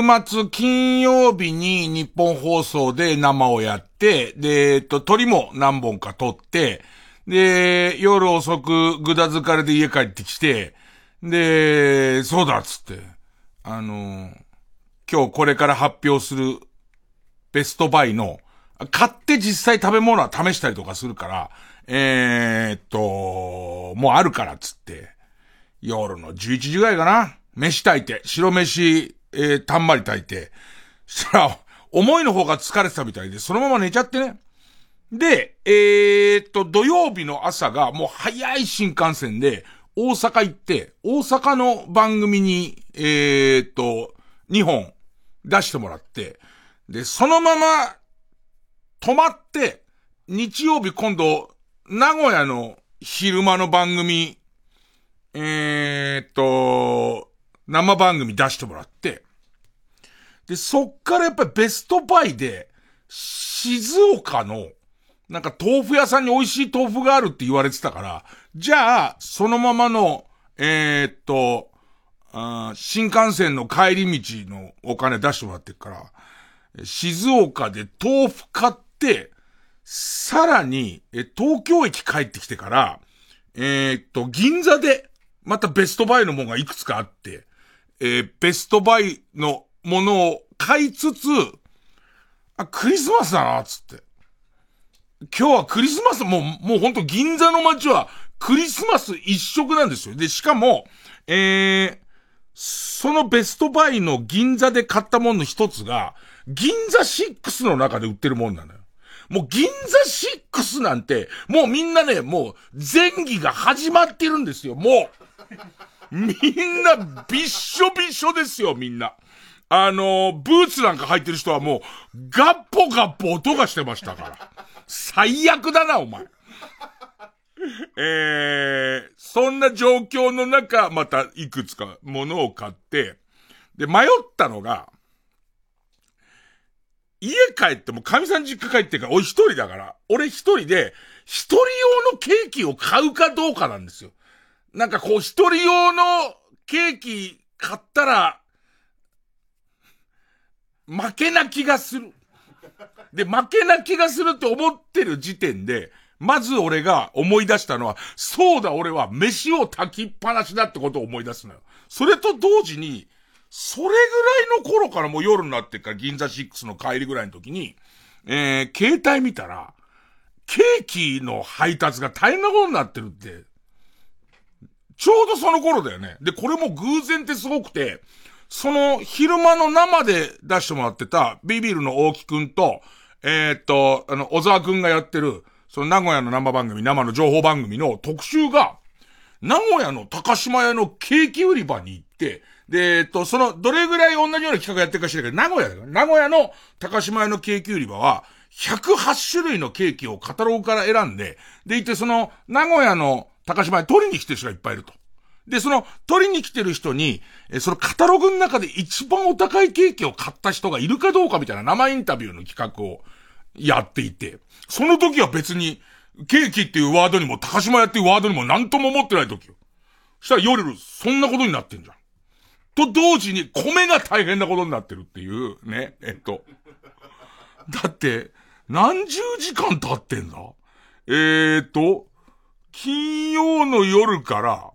末金曜日に日本放送で生をやって、で、えっと、鳥も何本か撮って、で、夜遅くぐだ疲れで家帰ってきて、で、そうだっつって、あの、今日これから発表するベストバイの、買って実際食べ物は試したりとかするから、えー、っと、もうあるからっつって、夜の11時ぐらいかな。飯炊いて、白飯、えー、たんまり炊いて、したら、思いの方が疲れてたみたいで、そのまま寝ちゃってね。で、えー、っと、土曜日の朝がもう早い新幹線で、大阪行って、大阪の番組に、えー、っと、2本出してもらって、で、そのまま、止まって、日曜日今度、名古屋の昼間の番組、えー、っと、生番組出してもらって、で、そっからやっぱりベストバイで、静岡の、なんか豆腐屋さんに美味しい豆腐があるって言われてたから、じゃあ、そのままの、えー、っと、新幹線の帰り道のお金出してもらってるから、静岡で豆腐買って、さらに、え、東京駅帰ってきてから、えー、っと、銀座で、またベストバイのものがいくつかあって、えー、ベストバイのものを買いつつ、あ、クリスマスだな、つって。今日はクリスマス、もう、もうほんと銀座の街はクリスマス一色なんですよ。で、しかも、えー、そのベストバイの銀座で買ったものの一つが、銀座6の中で売ってるもんなのよ。もう銀座6なんて、もうみんなね、もう前儀が始まってるんですよ、もう。みんなびっしょびっしょですよ、みんな。あの、ブーツなんか履いてる人はもう、ガッポガッポ音がしてましたから。最悪だな、お前。えー、そんな状況の中、またいくつか物を買って、で、迷ったのが、家帰っても神さん実家帰ってから、俺一人だから、俺一人で、一人用のケーキを買うかどうかなんですよ。なんかこう一人用のケーキ買ったら、負けな気がする。で、負けな気がするって思ってる時点で、まず俺が思い出したのは、そうだ俺は飯を炊きっぱなしだってことを思い出すのよ。それと同時に、それぐらいの頃からもう夜になってから銀座6の帰りぐらいの時に、えー、携帯見たら、ケーキの配達が大変なことになってるって、ちょうどその頃だよね。で、これも偶然ってすごくて、その昼間の生で出してもらってたビビルの大木くんと、えー、っと、あの、小沢くんがやってる、その名古屋の生番組、生の情報番組の特集が、名古屋の高島屋のケーキ売り場に行って、で、えっと、その、どれぐらい同じような企画やってるか知らないけど、名古屋だから、名古屋の高島屋のケーキ売り場は、108種類のケーキをカタログから選んで、で、いて、その、名古屋の高島屋取りに来てる人がいっぱいいると。で、その、取りに来てる人に、え、そのカタログの中で一番お高いケーキを買った人がいるかどうかみたいな生インタビューの企画をやっていて、その時は別に、ケーキっていうワードにも、高島屋っていうワードにも何とも思ってない時よ。したら夜、そんなことになってんじゃん。と同時に、米が大変なことになってるっていう、ね、えっと。だって、何十時間経ってんだ？えーと、金曜の夜から、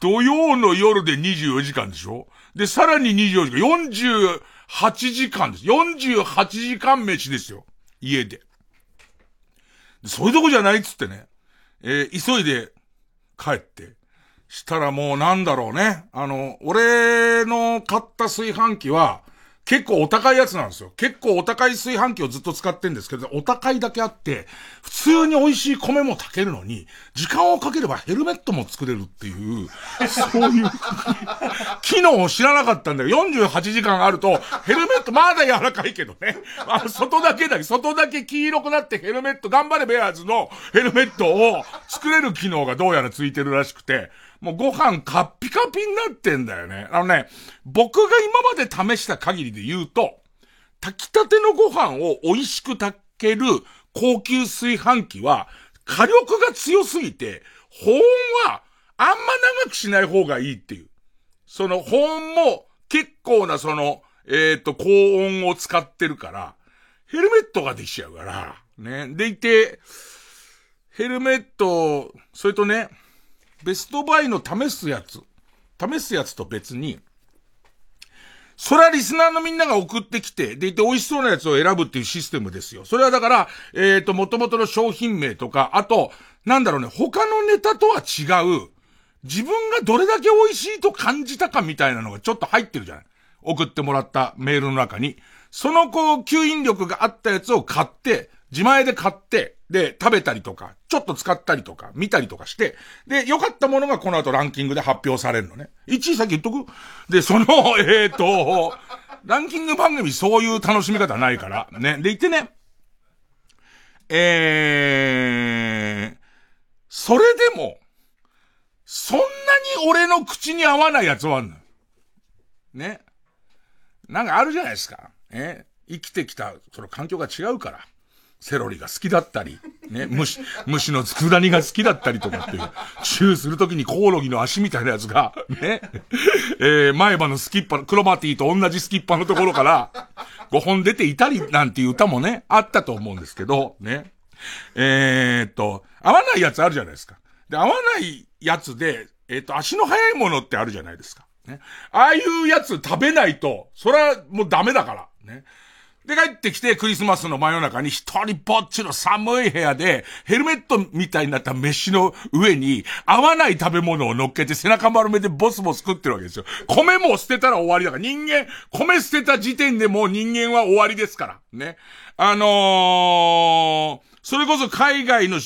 土曜の夜で24時間でしょ？で、さらに24時間、48時間です。48時間飯ですよ。家で。そういうとこじゃないっつってね。えー、急いで帰って。したらもうなんだろうね。あの、俺の買った炊飯器は、結構お高いやつなんですよ。結構お高い炊飯器をずっと使ってんですけど、お高いだけあって、普通に美味しい米も炊けるのに、時間をかければヘルメットも作れるっていう、そういう機能を知らなかったんだよ。48時間あると、ヘルメットまだ柔らかいけどね。あ、外だけだけ、外だけ黄色くなってヘルメット、頑張れベアーズのヘルメットを作れる機能がどうやらついてるらしくて、もうご飯カッピカピになってんだよね。あのね、僕が今まで試した限りで言うと、炊きたてのご飯を美味しく炊ける高級炊飯器は、火力が強すぎて、保温はあんま長くしない方がいいっていう。その保温も結構なその、えっ、ー、と、高音を使ってるから、ヘルメットができちゃうから、ね。でいて、ヘルメット、それとね、ベストバイの試すやつ、試すやつと別に、それはリスナーのみんなが送ってきて、でいて美味しそうなやつを選ぶっていうシステムですよ。それはだから、えっ、ー、と、元々の商品名とか、あと、なんだろうね、他のネタとは違う、自分がどれだけ美味しいと感じたかみたいなのがちょっと入ってるじゃない。送ってもらったメールの中に。そのこう、吸引力があったやつを買って、自前で買って、で、食べたりとか、ちょっと使ったりとか、見たりとかして、で、良かったものがこの後ランキングで発表されるのね。1位先言っとく？で、その、えっ、ー、と、ランキング番組そういう楽しみ方ないから、ね。で、言ってね、えー、それでも、そんなに俺の口に合わないやつはあんの。ね。なんかあるじゃないですか。え？生きてきた、その環境が違うから。セロリが好きだったり、ね、虫、虫の佃煮が好きだったりとかっていう、チューするときにコオロギの足みたいなやつが、ね、えー、前歯のスキッパ、クロマティと同じスキッパのところから、5本出ていたりなんていう歌もね、あったと思うんですけど、ね。えー、っと、合わないやつあるじゃないですか。で、合わないやつで、えー、っと、足の速いものってあるじゃないですか。ね。ああいうやつ食べないと、それはもうダメだから。ね。で、帰ってきてクリスマスの真夜中に一人ぼっちの寒い部屋で、ヘルメットみたいになった飯の上に、合わない食べ物を乗っけて背中丸めてボスボス食ってるわけですよ。米も捨てたら終わりだから、人間、米捨てた時点でもう人間は終わりですから。ね。あのー、それこそ海外の、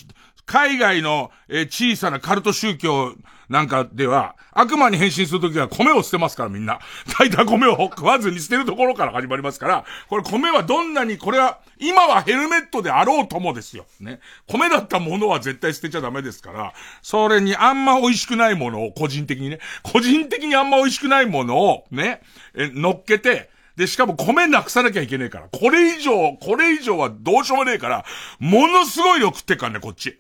海外の、えー、小さなカルト宗教なんかでは、悪魔に変身するときは米を捨てますからみんな。炊いた米を食わずに捨てるところから始まりますから、これ米はどんなに、これは、今はヘルメットであろうともですよ。ね。米だったものは絶対捨てちゃダメですから、それにあんま美味しくないものを、個人的にね、個人的にあんま美味しくないものを、ね、え、乗っけて、で、しかも米なくさなきゃいけねえから。これ以上、これ以上はどうしようもねえから、ものすごい量食ってっからね、こっち。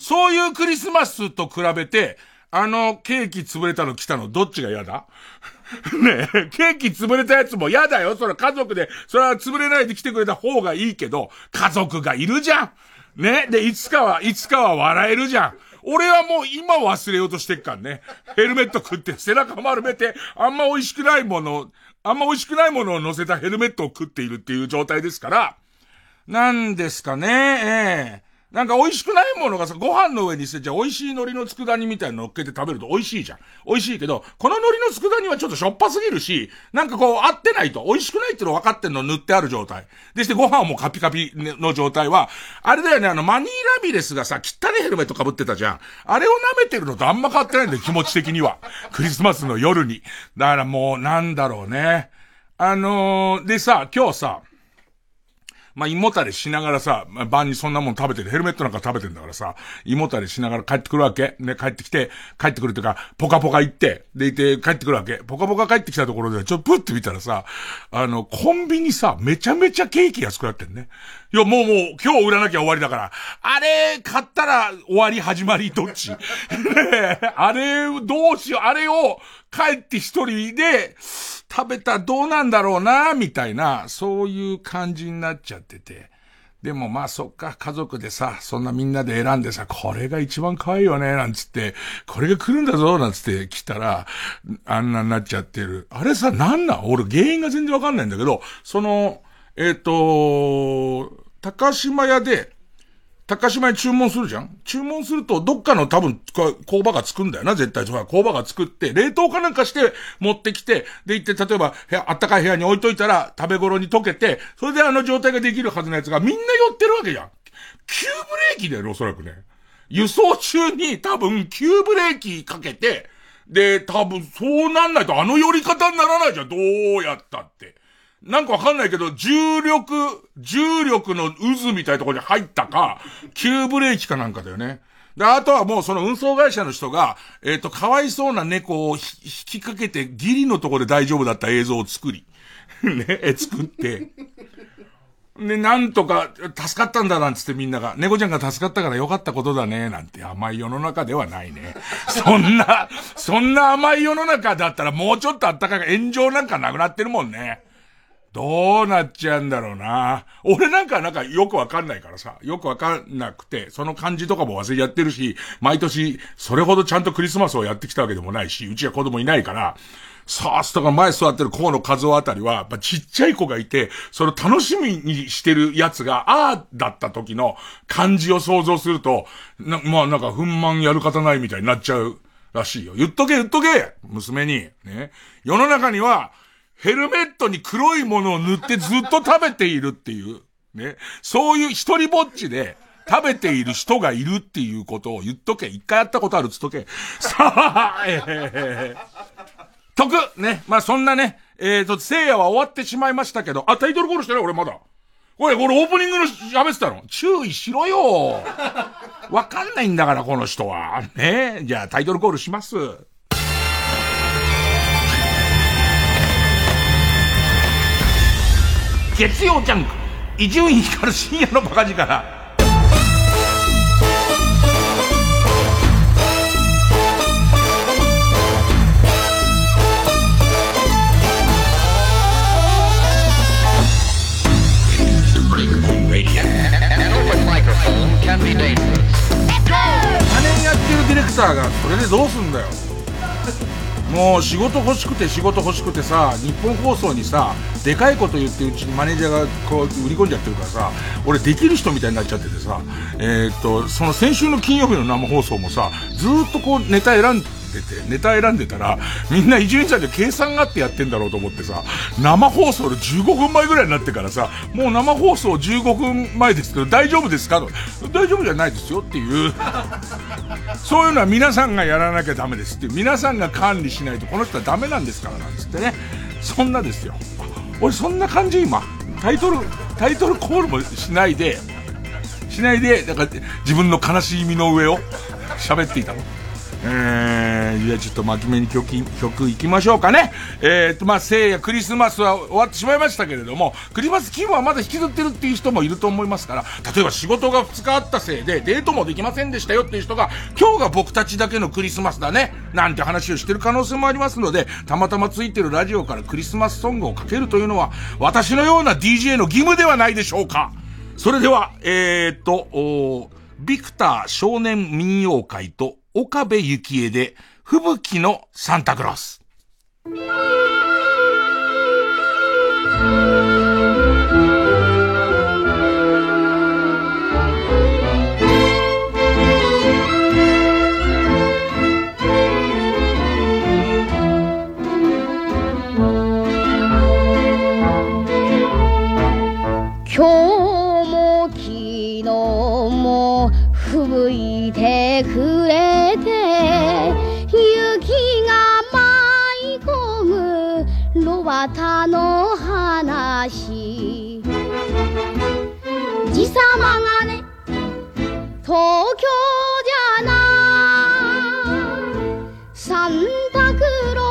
そういうクリスマスと比べて、あの、ケーキ潰れたの来たの、どっちが嫌だ？ねえ、ケーキ潰れたやつも嫌だよ。それ家族で、それは潰れないで来てくれた方がいいけど、家族がいるじゃん。ね。で、いつかは、いつかは笑えるじゃん。俺はもう今忘れようとしてっからね。ヘルメット食って背中丸めて、あんま美味しくないもの、あんま美味しくないものを乗せたヘルメットを食っているっていう状態ですから、なんですかね、ええなんか美味しくないものがさ、ご飯の上にして、じゃあ美味しい海苔の佃煮みたいなの乗っけて食べると美味しいじゃん。美味しいけど、この海苔の佃煮はちょっとしょっぱすぎるし、なんかこう合ってないと、美味しくないっての分かってんの塗ってある状態。でしてご飯もカピカピの状態は、あれだよね、あのマニーラビレスがさ、汚いヘルメット被ってたじゃん。あれを舐めてるのとあんま変わってないんだよ、気持ち的には。クリスマスの夜に。だからもう、なんだろうね。あのー、でさ、今日さ、まあ、胃もたれしながらさ、ま、晩にそんなもん食べてる、ヘルメットなんか食べてんだからさ、胃もたれしながら帰ってくるわけ。ね、帰ってきて、帰ってくるというか、ポカポカ行って、でいて帰ってくるわけ。ポカポカ帰ってきたところで、ちょっとプッて見たらさ、あの、コンビニさ、めちゃめちゃケーキ安くなってんね。いや、もうもう、今日売らなきゃ終わりだから、あれ、買ったら終わり始まりどっち？あれ、どうしよう、あれを帰って一人で、食べたらどうなんだろうな、みたいな、そういう感じになっちゃってて。でもまあそっか、家族でさ、そんなみんなで選んでさ、これが一番可愛いよね、なんつって、これが来るんだぞ、なんつって来たら、あんなになっちゃってる。あれさ、なんなん？俺原因が全然わかんないんだけど、その、えっ、ー、と、高島屋で、高島屋に注文するじゃん？注文すると、どっかの多分、工場がつくんだよな、絶対。工場が作って、冷凍かなんかして持ってきて、で行って、例えば、部屋、あったかい部屋に置いといたら、食べ頃に溶けて、それであの状態ができるはずのやつがみんな寄ってるわけじゃん。急ブレーキだよ、おそらくね。輸送中に多分、急ブレーキかけて、で、多分、そうなんないとあの寄り方にならないじゃん、どうやったって。なんかわかんないけど、重力、重力の渦みたいなところに入ったか、急ブレーキかなんかだよね。で、あとはもうその運送会社の人が、えっ、ー、と、かわいそうな猫を引きかけてギリのところで大丈夫だった映像を作り、ね、作って、で、なんとか、助かったんだなんつってみんなが、猫ちゃんが助かったからよかったことだね、なんて甘い世の中ではないね。そんな、そんな甘い世の中だったらもうちょっとあったかい炎上なんかなくなってるもんね。どうなっちゃうんだろうな。俺なんかなんかよくわかんないからさ、よくわかんなくて、その感じとかも忘れちゃってるし、毎年それほどちゃんとクリスマスをやってきたわけでもないし、うちは子供いないから、さあ、すとか前座ってる河野和夫あたりは、やっぱちっちゃい子がいて、それを楽しみにしてるやつが、ああ、だった時の感じを想像すると、な、まあなんか、ふんまんやる方ないみたいになっちゃうらしいよ。言っとけ言っとけ娘に。ね。世の中には、ヘルメットに黒いものを塗ってずっと食べているっていう、ね。そういう一人ぼっちで、食べている人がいるっていうことを言っとけ。一回やったことあるっつっとけ。さあ、えー、得ね。まあ、そんなね、えーと、聖夜は終わってしまいましたけど、あ、タイトルコールしてない俺まだ。これ、これオープニングの喋ってたの？注意しろよ。わかんないんだから、この人は。ねじゃあタイトルコールします。月曜ジャンク、伊集院光深夜のバカ力。年やってるディレクターがそれでどうすんだよもう仕事欲しくて仕事欲しくてさ日本放送にさでかいこと言ってうちにマネージャーがこう売り込んじゃってるからさ俺できる人みたいになっちゃっててさえー、っとその先週の金曜日の生放送もさずっとこうネタ選んでて、ネタ選んでたら、みんな伊集院さんで計算があってやってんだろうと思ってさ、生放送の15分前ぐらいになってからさ、もう生放送15分前ですけど大丈夫ですかと。大丈夫じゃないですよっていう。そういうのは皆さんがやらなきゃダメですって皆さんが管理しないとこの人はダメなんですからなんつってね。そんなですよ。俺そんな感じ今。タイトル、タイトルコールもしないで、しないで、だから自分の悲しみの上を喋っていたの。えー、じゃあちょっと真面目に曲、曲行きましょうかね。えーと、まあ、聖夜クリスマスは終わってしまいましたけれども、クリスマス気分はまだ引きずってるっていう人もいると思いますから、例えば仕事が2日あったせいでデートもできませんでしたよっていう人が、今日が僕たちだけのクリスマスだね、なんて話をしてる可能性もありますので、たまたまついてるラジオからクリスマスソングをかけるというのは、私のような DJ の義務ではないでしょうか。それでは、えーと、ビクター少年民謡会と岡部幸恵で、吹雪のサンタクロース。方の話じさまがね東京じゃな。サンタクロ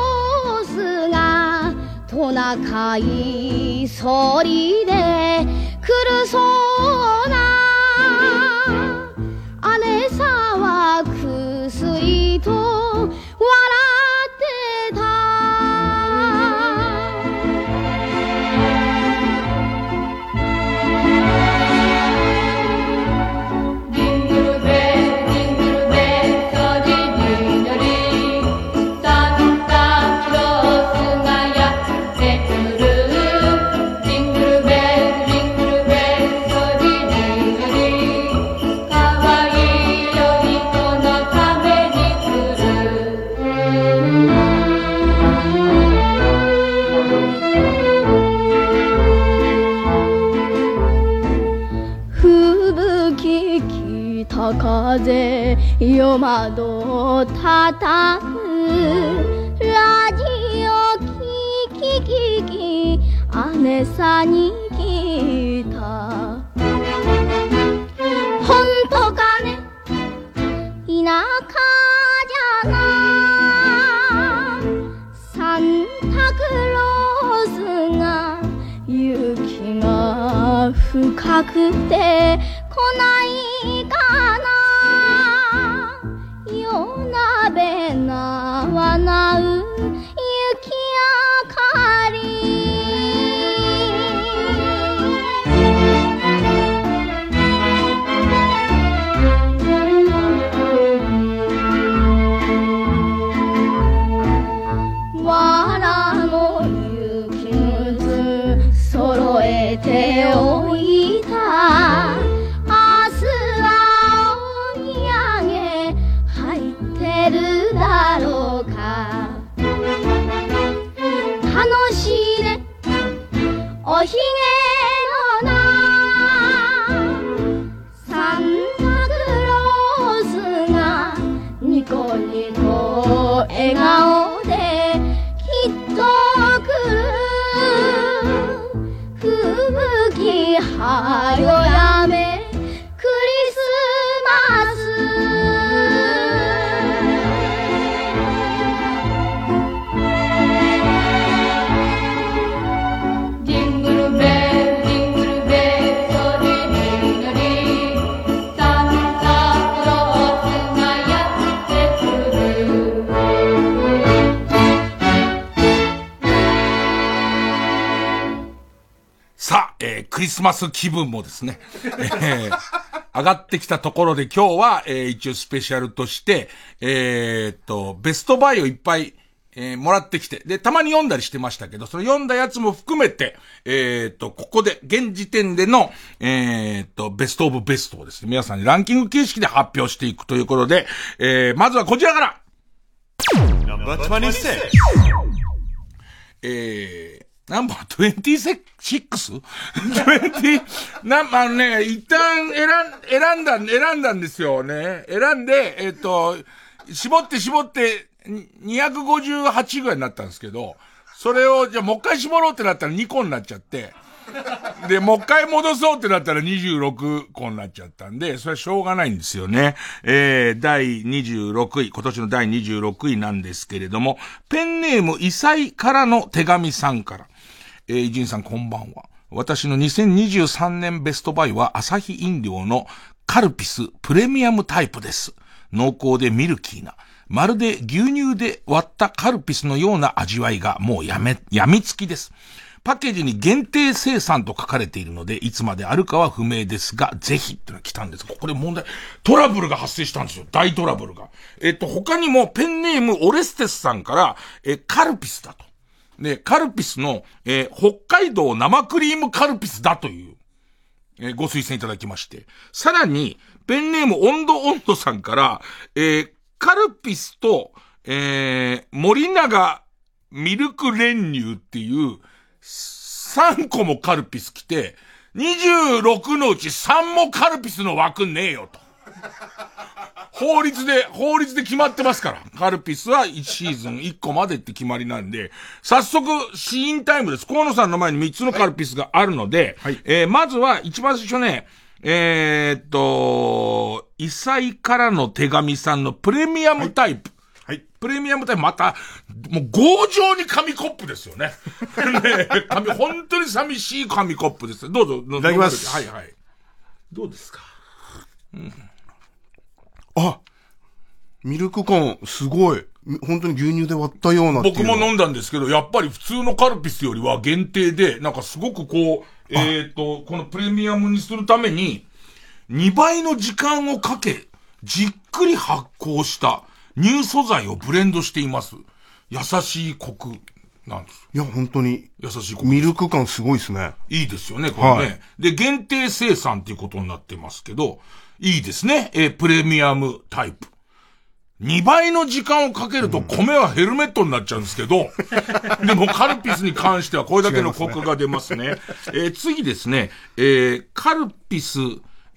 ースがトナカイソリで来るそうな。姉さは薬と笑風夜窓叩くラジオ聞き聞き姉さんに聞いた。本当かね田舎じゃなサンタクロースが雪が降かくてスマス気分もですね、えー、上がってきたところで今日は、えー、一応スペシャルとして、えーっと、ベストバイをいっぱい、えー、もらってきて、で、たまに読んだりしてましたけど、その読んだやつも含めて、えーっと、ここで、現時点での、えーっと、ベストオブベストをですね、皆さんにランキング形式で発表していくということで、えー、まずはこちらから Number 26. えー、ナンバー 26?20? な、あのね、一旦選ん、選んだ、選んだんですよね。選んで、えっ、と、絞って絞って、258ぐらいになったんですけど、それを、じゃあもう一回絞ろうってなったら2個になっちゃって、で、もう一回戻そうってなったら26個になっちゃったんで、それはしょうがないんですよね。えー、第26位、今年の第26位なんですけれども、ペンネーム、イサイからの手紙さんから。えー、イジンさんこんばんは。私の2023年ベストバイは、アサヒ飲料のカルピスプレミアムタイプです。濃厚でミルキーな。まるで牛乳で割ったカルピスのような味わいがもうやめ、やみつきです。パッケージに限定生産と書かれているので、いつまであるかは不明ですが、ぜひってのが来たんです。これ問題、トラブルが発生したんですよ。大トラブルが。えっと、他にもペンネームオレステスさんから、え、カルピスだと。で、カルピスの、えー北海道生クリームカルピスだという、えーご推薦いただきまして。さらに、ペンネーム温度温度さんから、えーカルピスと、えー森永ミルク練乳っていう、3個もカルピス来て、26のうち3もカルピスの枠ねえよと。法律で、法律で決まってますから。カルピスは1シーズン1個までって決まりなんで、早速、シーンタイムです。河野さんの前に3つのカルピスがあるので、えーまずは一番最初ね、えーっと、異彩からの手紙さんのプレミアムタイプ。はい。プレミアムタイプ、また、もう強情に紙コップですよね。ね紙、本当に寂しい紙コップです。どうぞ。いただきますはいはい。どうですか？あミルク感、すごい。本当に牛乳で割ったような僕も飲んだんですけど、やっぱり普通のカルピスよりは限定で、なんかすごくこう、えっ、と、このプレミアムにするために、2倍の時間をかけ、じっくり発酵した乳素材をブレンドしています。優しいコクなんです。いや、本当に、優しいコク。ミルク感すごいですね。いいですよね、これね。はいで、限定生産っていうことになってますけど、いいですね。えープレミアムタイプ。2倍の時間をかけると米はヘルメットになっちゃうんですけど、でもカルピスに関してはこれだけのコクが出ますね。えー次ですね、えーカルピス、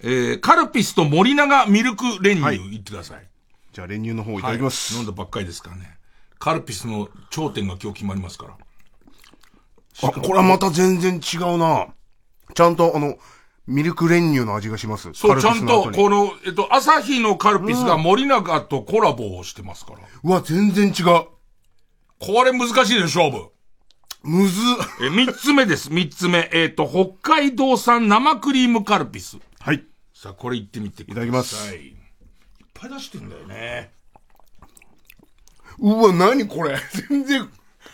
えーカルピスと森永ミルク練乳いってください。じゃあ練乳の方いただきます。はい飲んだばっかりですからね。カルピスの頂点が今日決まりますから。あ、これはまた全然違うな。ちゃんとあの、ミルク練乳の味がします。そう、ちゃんと、この、えっと、朝日のカルピスが森永とコラボをしてますから。うわ、全然違う。これ難しいでしょ、勝負。むず。え、三つ目です、三つ目。えっ、ー、と、北海道産生クリームカルピス。はい。さあ、これいってみてください。いただきます。いっぱい出してんだよね。うわ、なにこれ。全然、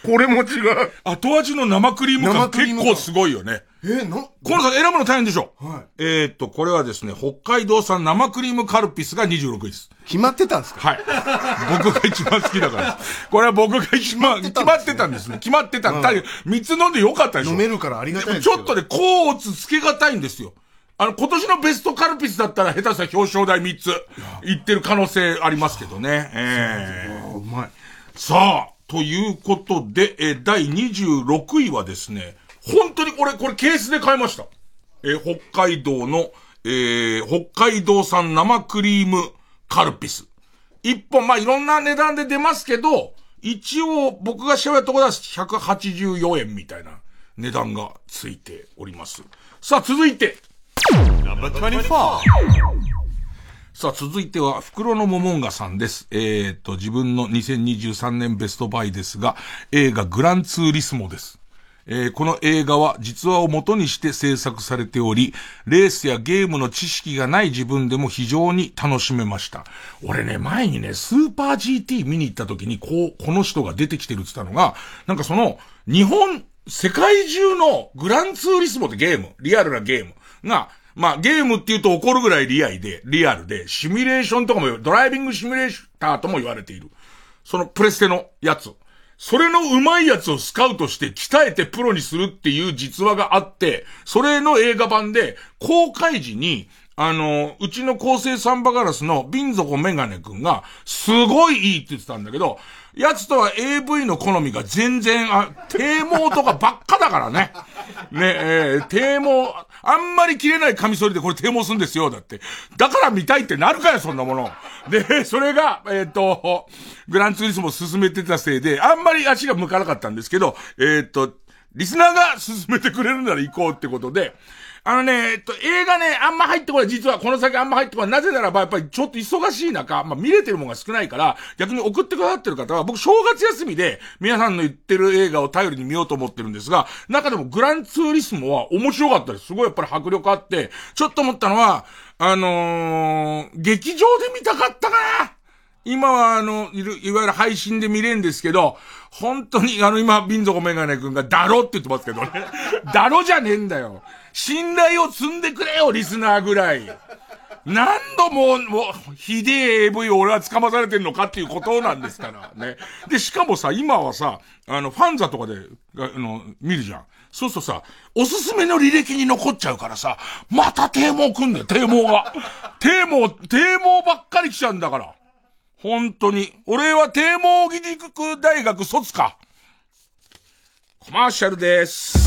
これも違う。後味の生クリーム感結構すごいよね。えー、な、このさん選ぶの大変でしょはい。えー、っと、これはですね、北海道産生クリームカルピスが26位です。決まってたんですか？はい。僕が一番好きだから。これは僕が一番、決まってたんですね。決まってた。だ、3つ飲んでよかったでしょ飲めるからありがたいですちょっとね、コーツつけがたいんですよ。あの、今年のベストカルピスだったら下手したら表彰台3ついってる可能性ありますけどね。ええー。うまい。さあ、ということで、えー、第26位はですね、本当に俺、これケースで買いました。えー、北海道の、えー、北海道産生クリームカルピス。一本、まあ、いろんな値段で出ますけど、一応僕が調べたところは184円みたいな値段がついております。さあ、続いて。さあ、続いては、袋のももんがさんです。えっ、ー、と、自分の2023年ベストバイですが、映画グランツーリスモです。えー、この映画は実話を元にして制作されており、レースやゲームの知識がない自分でも非常に楽しめました。俺ね、前にね、スーパー GT 見に行った時に、こう、この人が出てきてるって言ったのが、なんかその、日本、世界中のグランツーリスモってゲーム、リアルなゲームが、まあゲームって言うと怒るぐらいリアで、リアルで、シミュレーションとかも、ドライビングシミュレーターとも言われている。そのプレステのやつ。それの上手いやつをスカウトして鍛えてプロにするっていう実話があって、それの映画版で、公開時に、あの、うちの構成サンバガラスのビンゾコメガネ君が、すごいいいって言ってたんだけど、奴とは AV の好みが全然、あ、低毛とかばっかだからね。ね、えー、低毛、あんまり切れないカミソリでこれ低毛すんですよ、だって。だから見たいってなるかよ、そんなもの。で、それが、えっ、ー、と、グランツーリスモ進めてたせいで、あんまり足が向かなかったんですけど、えっ、ー、と、リスナーが進めてくれるなら行こうってことで、あのね、えっと、映画ね、あんま入ってこない。実はこの先あんま入ってこない。なぜならば、やっぱりちょっと忙しい中、まあ、見れてるもんが少ないから、逆に送ってくださってる方は、僕正月休みで、皆さんの言ってる映画を頼りに見ようと思ってるんですが、中でもグランツーリスモは面白かったです。すごいやっぱり迫力あって、ちょっと思ったのは、あのー、劇場で見たかったかな今はあの、いわゆる配信で見れんですけど、本当にあの今、ビンゾコメガネ君がだろって言ってますけどね。だろじゃねえんだよ。信頼を積んでくれよ、リスナーぐらい。何度も、もう、ひでえ AV を俺は捕まされてんのかっていうことなんですからね。で、しかもさ、今はさ、あの、ファンザとかで、あの、見るじゃん。そうするとさ、おすすめの履歴に残っちゃうからさ、また堤防来んだよ、堤防が。堤防、堤防ばっかり来ちゃうんだから。本当に。俺は堤防義塾大学卒か。コマーシャルです。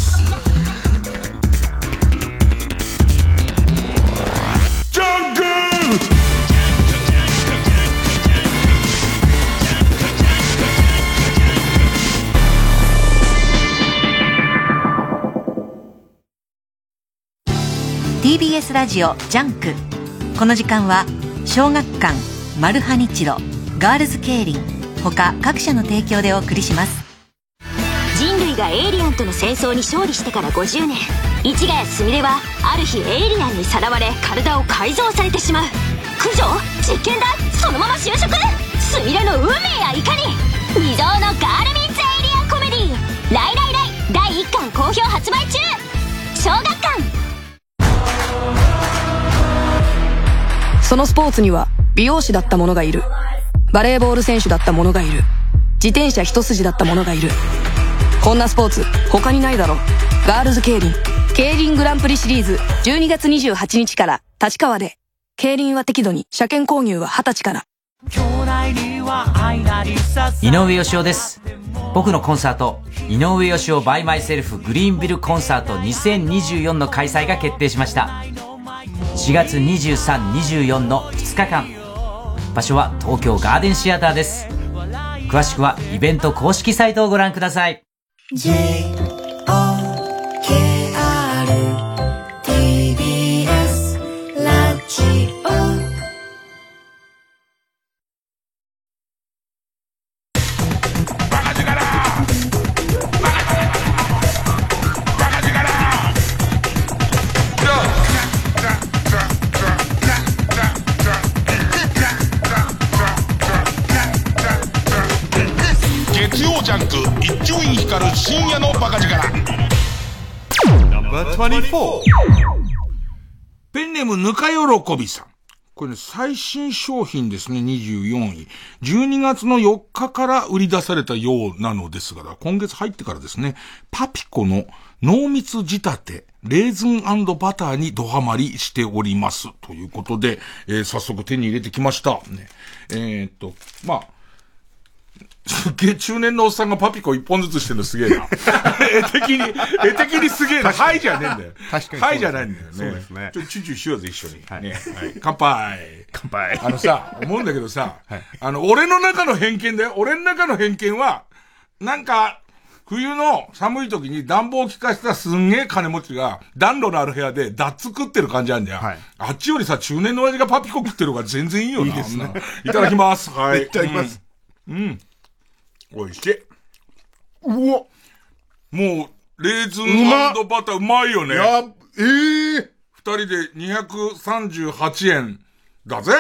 ラジオジャンクこの時間は小学館マルハニチロガールズケイリン他各社の提供でお送りします。人類がエイリアンとの戦争に勝利してから50年。市ヶ谷すみれはある日エイリアンにさらわれ体を改造されてしまう。駆除？実験だ。そのまま就職？すみれの運命やいかに？未曾有の girl meets alien コメディー「ライライライ」第1巻好評発売中。小学館。そのスポーツには美容師だった者がいる。バレーボール選手だった者がいる。自転車一筋だった者がいる。こんなスポーツ他にないだろ。ガールズ競輪。競輪グランプリシリーズ12月28日から立川で。競輪は適度に車検購入は二十歳から。井上芳雄です。僕のコンサート井上芳雄 by myself グリーンビルコンサート2024の開催が決定しました。4月2324の2日間。場所は東京ガーデンシアターです。詳しくはイベント公式サイトをご覧ください、喜びさん。これね、最新商品ですね、24位。12月の4日から売り出されたようなのですが、今月入ってからですね、パピコの濃密仕立て、レーズンバターにドハマりしております。ということで、えー早速手に入れてきました。ね、えーっと、まあ、すっげえ中年のおっさんがパピコ一本ずつしてるのすげえな。絵的に、絵的にすげえな。はいじゃねえんだよ。確かにはいじゃないんだよね。そうですねちょ、チューチューしようぜ、一緒に。ね。はい。乾杯。乾杯。あのさ、思うんだけどさ、あの、俺の中の偏見だよ。俺の中の偏見は、なんか、冬の寒い時に暖房を効かせたすんげえ金持ちが暖炉のある部屋でダッツ食ってる感じあんじゃん。はいあっちよりさ、中年の親父がパピコ食ってる方が全然いいよな。いいですね。いただきます。はい。いただきます。うん。うん。美味しい。うわ、もう、レーズンバターうまいよね。や、ええ二人で238円だぜ。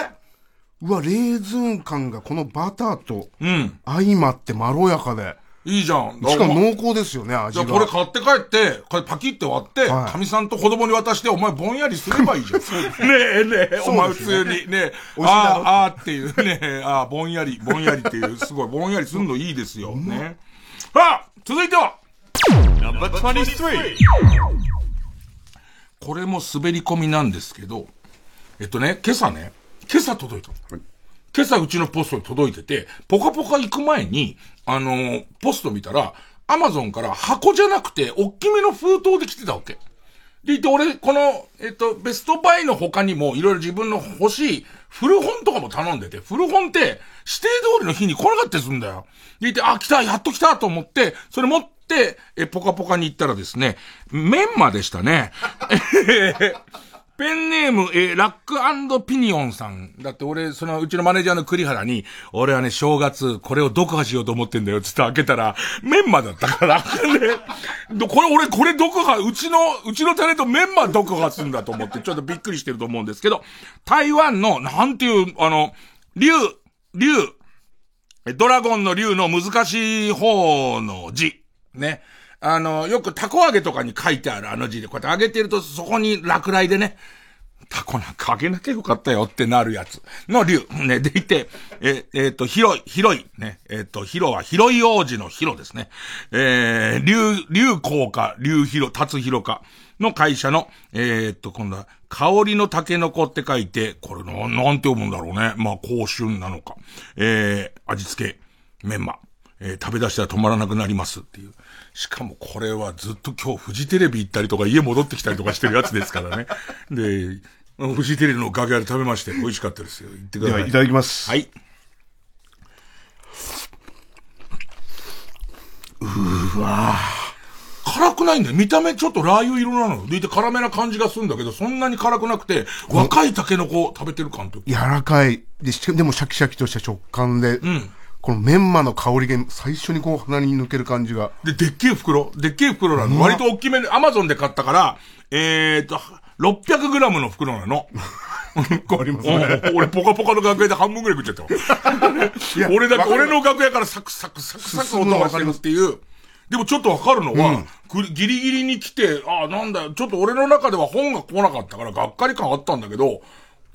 うわ、レーズン感がこのバターとうん。相まってまろやかで。いいじゃん。しかも濃厚ですよね、味が。じゃあこれ買って帰って、これパキって割って、はいかみさんと子供に渡して、お前ぼんやりすればいいじゃん。ねえねえ、お前普通に、ねえ、ああ、あーっていうねえ、ああ、ぼんやり、ぼんやりっていう、すごい、ぼんやりすんのいいですよ。ね。さあ、続いてはこれも滑り込みなんですけど、えっとね、今朝ね、今朝届いたの。今朝うちのポストに届いてて、ポカポカ行く前に、あのーポスト見たら、アマゾンから箱じゃなくて、大きめの封筒で来てたわけ。でいて、俺、この、えっと、ベストバイの他にも、いろいろ自分の欲しい古本とかも頼んでて、古本って、指定通りの日に来なかったりするんだよ。でいて、あ、来た、やっと来たと思って、それ持って、え、ポカポカに行ったらですね、メンマでしたね。ペンネーム、えーラックピニオンさん。だって俺、その、うちのマネージャーの栗原に、俺はね、正月、これを読破しようと思ってんだよ、つって開けたら、メンマだったから。ね、これ、俺、これ読破、うちの、うちのタレントメンマ読破すんだと思って、ちょっとびっくりしてると思うんですけど、台湾の、なんていう、あの、竜、竜、ドラゴンの竜の難しい方の字。ね。あの、よくタコ揚げとかに書いてあるあの字で、こうやって揚げてるとそこに落雷でね、タコなんか揚げなきゃよかったよってなるやつの竜。ね、でいて、え、えっ、と、広い、広い、ね、えっ、と、広は広い王子の広ですね。えー、竜、竜効か、竜広、達広かの会社の、えっ、と、今度は、香りのタケノコって書いて、これな、なんて読むんだろうね。まあ、香春なのか。えー、味付け、メンマ。えー食べ出したら止まらなくなりますっていう。しかもこれはずっと今日フジテレビ行ったりとか家戻ってきたりとかしてるやつですからね。で、フジテレビの楽屋で食べまして美味しかったですよ。行ってください。では、いただきます。はい。うわ辛くないんだよ。見た目ちょっとラー油色なの。でいて辛めな感じがするんだけど、そんなに辛くなくて、若いタケノコを食べてる感というか。柔らかい。で、しでもシャキシャキとした食感で、んこのメンマの香りが最初にこう鼻に抜ける感じが。で、でっけえ袋でっけえ袋なの。割と大きめで、アマゾンで買ったから、えーと、600グラムの袋なの。ありますね。うん俺、ポカポカの楽屋で半分ぐらい食っちゃったわ。俺だけ、俺の楽屋からサクサクサクサク音がしてるっていう。でもちょっとわかるのは、くギリギリに来て、ああ、なんだよ、ちょっと俺の中では本が来なかったから、がっかり感あったんだけど、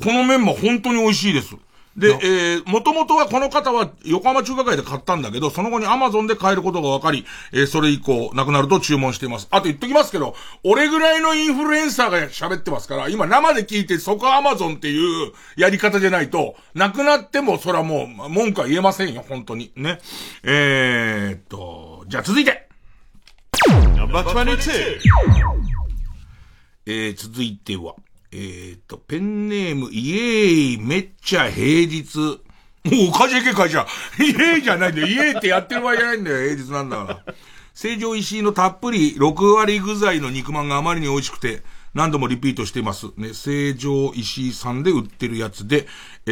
このメンマ本当に美味しいです。で、えー、もともとはこの方は横浜中華街で買ったんだけど、その後にアマゾンで買えることが分かり、えー、それ以降、なくなると注文しています。あと言っときますけど、俺ぐらいのインフルエンサーが喋ってますから、今生で聞いて、そこはアマゾンっていうやり方じゃないと、なくなっても、それはもう、文句は言えませんよ、本当に。ね。えーっと、じゃあ続いて。えー、続いては、えー、と、ペンネーム、イエーイ、めっちゃ平日。もうおかしいけ会社。イエーイじゃないんだよ。イエーイってやってる場合じゃないんだよ。平日なんだから。成城石井のたっぷり6割具材の肉まんがあまりに美味しくて、何度もリピートしています。ね、成城石井さんで売ってるやつで、え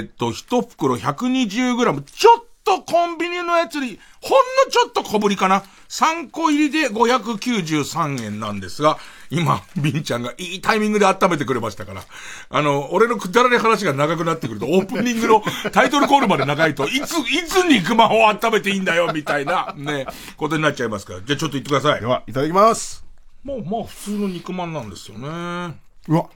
ー、と、一袋 120g、ちょっとコンビニのやつに、ほんのちょっと小ぶりかな。3個入りで593円なんですが、今、ビンちゃんがいいタイミングで温めてくれましたから。あの、俺のくだらない話が長くなってくると、オープニングのタイトルコールまで長いと、いつ、いつ肉まんを温めていいんだよ、みたいな、ね、ことになっちゃいますから。じゃあちょっと言ってくださいで。は、いただきます。もう、まあ、普通の肉まんなんですよね。うわ。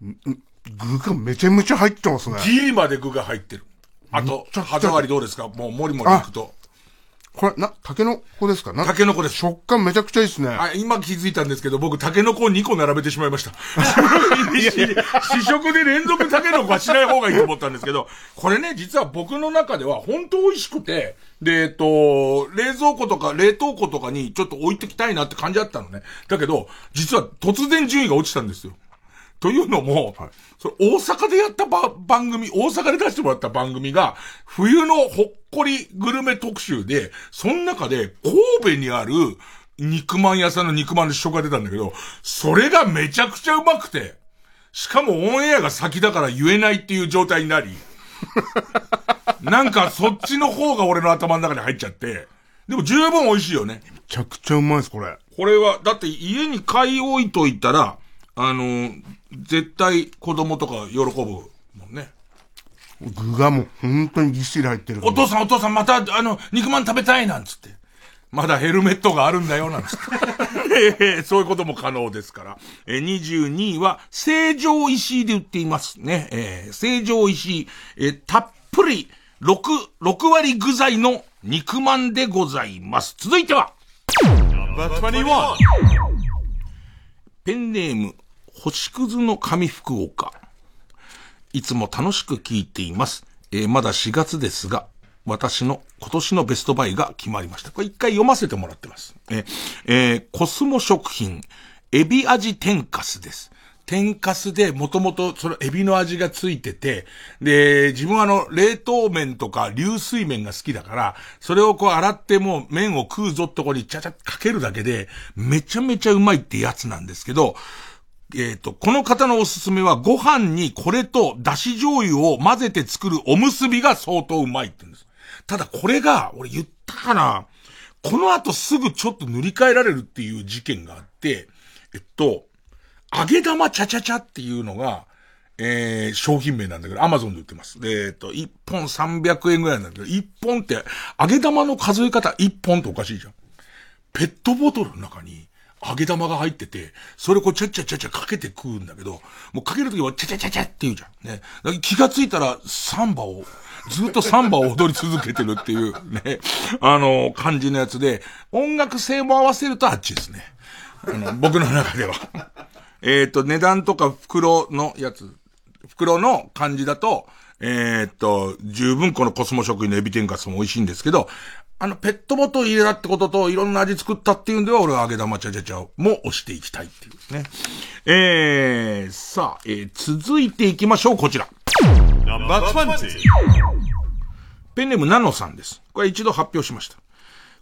具がめちゃめちゃ入ってますね。ギリまで具が入ってる。あと、歯触りどうですか？もう、もりもりいくと。これ、な、タケノコですか？なタケノコです。食感めちゃくちゃいいですね。あ、今気づいたんですけど、僕、タケノコを2個並べてしまいました。試食で連続タケノコはしない方がいいと思ったんですけど、これね、実は僕の中では本当美味しくて、で、えっと、冷蔵庫とか冷凍庫とかにちょっと置いてきたいなって感じだったのね。だけど、実は突然順位が落ちたんですよ。というのも、それ大阪でやったば番組、大阪で出してもらった番組が、冬のほっこりグルメ特集で、その中で神戸にある肉まん屋さんの肉まんで試食が出たんだけど、それがめちゃくちゃうまくて、しかもオンエアが先だから言えないっていう状態になり、なんかそっちの方が俺の頭の中に入っちゃって、でも十分美味しいよね。めちゃくちゃうまいです、これ。これは、だって家に買い置いといたら、あの、絶対子供とか喜ぶもんね。具がもう本当にぎっしり入ってる。お父さんお父さんまた、あの、肉まん食べたいなんつって。まだヘルメットがあるんだよ、なんつって。え ーそういうことも可能ですから。えー22位は、成城石井で売っていますね。えー成城石井、えーたっぷり、6、6割具材の肉まんでございます。続いては、ペンネーム、星屑の紙福岡。いつも楽しく聞いています。えーまだ4月ですが、私の今年のベストバイが決まりました。これ一回読ませてもらってます。ええーコスモ食品、エビ味天かすです。天かすでもともとそのエビの味がついてて、で、自分はあの、冷凍麺とか流水麺が好きだから、それをこう洗ってもう麺を食うぞってとこにちゃちゃかけるだけで、めちゃめちゃうまいってやつなんですけど、えっ、と、この方のおすすめは、ご飯にこれとだし醤油を混ぜて作るおむすびが相当うまいって言うんです。ただこれが、俺言ったかなこの後すぐちょっと塗り替えられるっていう事件があって、えっと、揚げ玉ちゃちゃちゃっていうのが、えー、商品名なんだけど、アマゾンで売ってます。で、えっと、1本300円ぐらいなんだけど、1本って、揚げ玉の数え方1本っておかしいじゃん。ペットボトルの中に揚げ玉が入ってて、それをこうちゃっちゃちゃちゃかけて食うんだけど、もうかけるときはちゃちゃちゃちゃって言うじゃん。ね。気がついたらサンバを、ずっとサンバを踊り続けてるっていうね、あの、感じのやつで、音楽性も合わせるとあっちですね。あの、僕の中では。えっと、値段とか袋のやつ、袋の感じだと、えーっと、十分このコスモ食品のエビ天かすも美味しいんですけど、あの、ペットボトル入れたってことと、いろんな味作ったっていうんでは、俺は揚げ玉ちゃちゃちゃも押していきたいっていうね。えー、さあ、えー、続いていきましょう、こちら。ペンネームナノさんです。これ一度発表しました。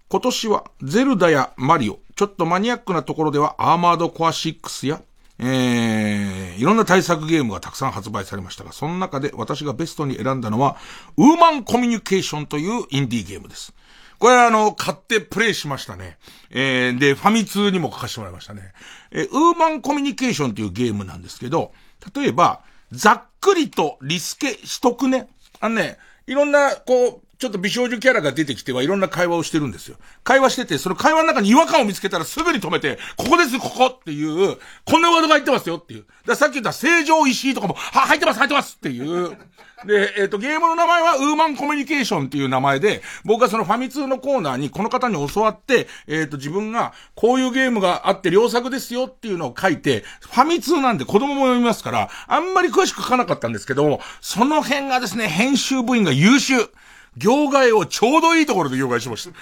今年はゼルダやマリオ、ちょっとマニアックなところではアーマードコア6や、えー、いろんな対策ゲームがたくさん発売されましたが、その中で私がベストに選んだのは、ウーマンコミュニケーションというインディーゲームです。これはあの、買ってプレイしましたね。えー、で、ファミ通にも書かせてもらいましたね。えー、ウーマンコミュニケーションというゲームなんですけど、例えば、ざっくりとリスケしとくね。あのね、いろんな、こう、ちょっと美少女キャラが出てきてはいろんな会話をしてるんですよ。会話してて、その会話の中に違和感を見つけたらすぐに止めて、ここです、ここっていう、こんなワードが入ってますよっていう。だからさっき言った成城石井とかも、は、入ってます、入ってますっていう。で、えっ、と、ゲームの名前はウーマンコミュニケーションっていう名前で、僕はそのファミ通のコーナーにこの方に教わって、えっ、と、自分がこういうゲームがあって良作ですよっていうのを書いて、ファミ通なんで子供も読みますから、あんまり詳しく書かなかったんですけども、その辺がですね、編集部員が優秀。業界をちょうどいいところで業界しました。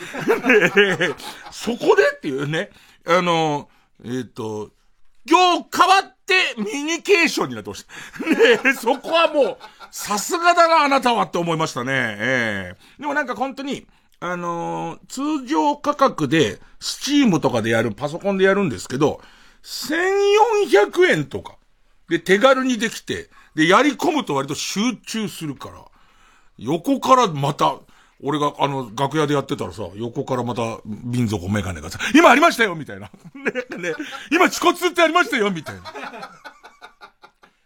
そこでっていうね、あの、えっ、と、業変わってミニケーションになってました。ねそこはもう、さすがだな、あなたはって思いましたね。ええでもなんか本当に、あのー通常価格で、スチームとかでやる、パソコンでやるんですけど、1400円とか、で、手軽にできて、で、やり込むと割と集中するから、横からまた、俺が、あの、楽屋でやってたらさ、横からまた、民族メガネがさ、今ありましたよみたいな。ね、ね、今、恥骨ってありましたよみたいな。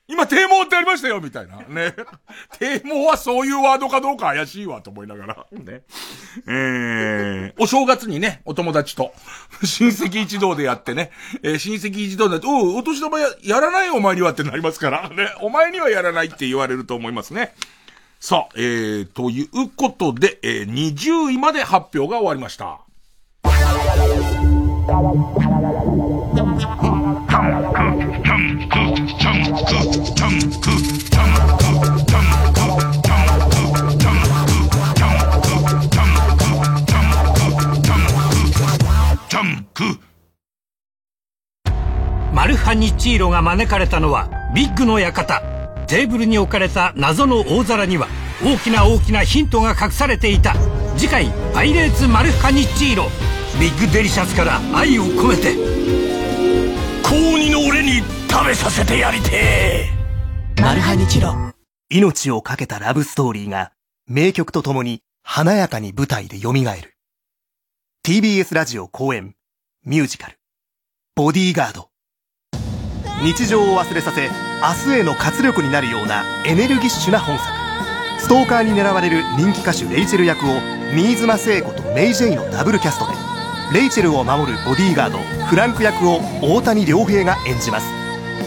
今、堤防ってありましたよみたいな。ね。堤防はそういうワードかどうか怪しいわ、と思いながら。ね。えー、お正月にね、お友達と、親戚一同でやってね、えー、親戚一同で、おう、お年玉や、やらないお前にはってなりますから、ね。お前にはやらないって言われると思いますね。さあ、えー、ということで、えー、20位まで発表が終わりました。マルハニチーロが招かれたのはビッグの館テーブルに置かれた謎の大皿には大きな大きなヒントが隠されていた。次回「パイレーツマルハニチーロ」ビッグデリシャスから愛を込めて。高2の俺に食べさせてやりてマルハニチロ。命を懸けたラブストーリーが名曲とともに華やかに舞台で蘇る。TBS ラジオ公演ミュージカル。ボディーガード日常を忘れさせ明日への活力になるようなエネルギッシュな本作。ストーカーに狙われる人気歌手レイチェル役を新妻聖子とメイ・ジェイのダブルキャストでレイチェルを守るボディーガードフランク役を大谷亮平が演じます。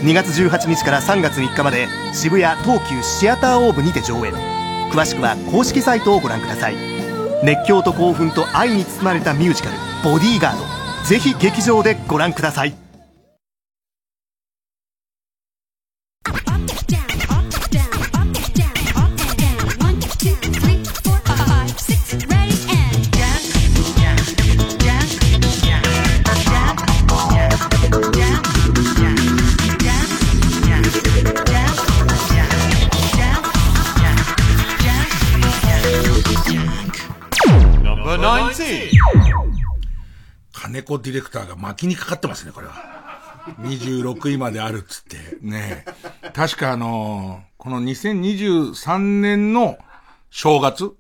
2月18日から3月3日まで渋谷東急シアターオーブにて上演。詳しくは公式サイトをご覧ください。熱狂と興奮と愛に包まれたミュージカル「ボディーガード」ぜひ劇場でご覧ください。金子ディレクターが巻きにかかってますね、これは。26位まであるっつって。ね確かあのーこの2023年の正月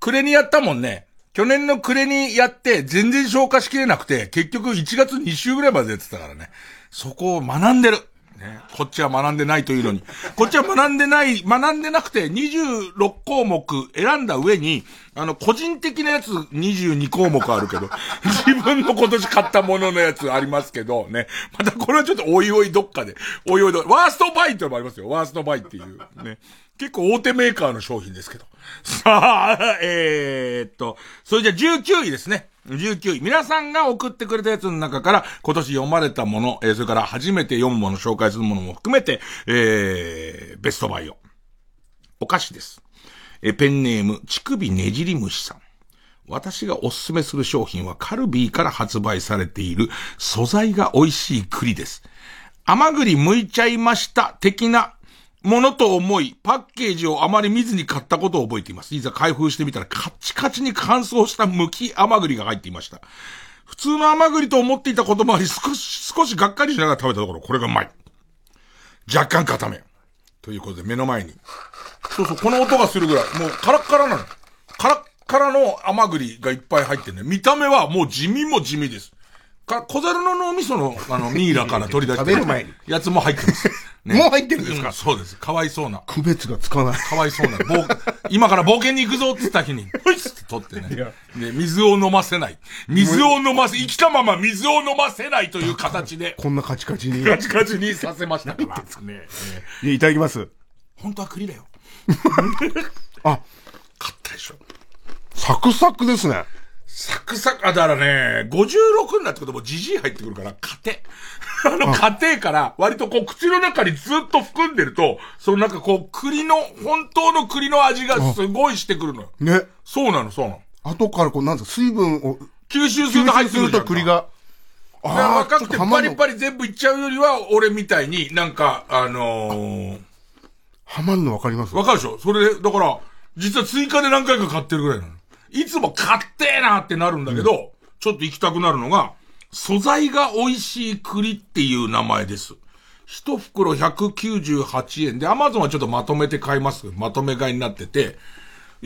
暮れにやったもんね。去年の暮れにやって全然消化しきれなくて、結局1月2週ぐらいまでやってたからね。そこを学んでる。ね、こっちは学んでないというのに。こっちは学んでない、学んでなくて26項目選んだ上に、あの、個人的なやつ22項目あるけど、自分の今年買ったもののやつありますけど、ね。またこれはちょっとおいおいどっかで、おいおいど、ワーストバイってのもありますよ。ワーストバイっていう。ね。結構大手メーカーの商品ですけど。さあ、えー、っと、それじゃあ19位ですね。19位。皆さんが送ってくれたやつの中から、今年読まれたもの、えー、それから初めて読むもの、紹介するものも含めて、えー、ベストバイを。お菓子です。えー、ペンネーム、乳首ねじり虫さん。私がおすすめする商品はカルビーから発売されている素材が美味しい栗です。甘栗剥いちゃいました的なものと思い、パッケージをあまり見ずに買ったことを覚えています。いざ開封してみたらカッチカチに乾燥した剥き甘栗が入っていました。普通の甘栗と思っていたこともあり、少し、少しがっかりしながら食べたところ、これがうまい。若干固め。ということで、目の前に。そうそう、この音がするぐらい。もう、カラッカラなの。カラッカラの甘栗がいっぱい入ってるね。見た目はもう地味も地味です。か、小猿の脳みその、あの、ミイラから取り出して。食べる前に。やつも入ってます。ね、もう入ってるんですか？そうです。かわいそうな。区別がつかない。かわいそうな。今から冒険に行くぞって言った日に、ほいっつって取ってね。で、水を飲ませない。水を飲ませ、生きたまま水を飲ませないという形で。こんなカチカチに。カチカチにさせましたから。ね。いいただきます。本当は栗だよ。あ、買ったでしょ。サクサクですね。サクサク、あ、だからね、56になってくるともうジジイ入ってくるから、家庭。あの、家庭から、割とこう、口の中にずっと含んでると、そのなんかこう、栗の、本当の栗の味がすごいしてくるのよ。ね。そうなの、そうなの。後からこう、なんか水分を、吸収すると入ってくると栗が。ああ、若くてパリパリ全部いっちゃうよりは、俺みたいになんか、あのー、はまんのわかります？わかるでしょ？それで、だから、実は追加で何回か買ってるぐらいなの。いつも買ってえなってなるんだけど、うん、ちょっと行きたくなるのが、素材が美味しい栗っていう名前です。一袋198円で、アマゾンはちょっとまとめて買います。まとめ買いになってて、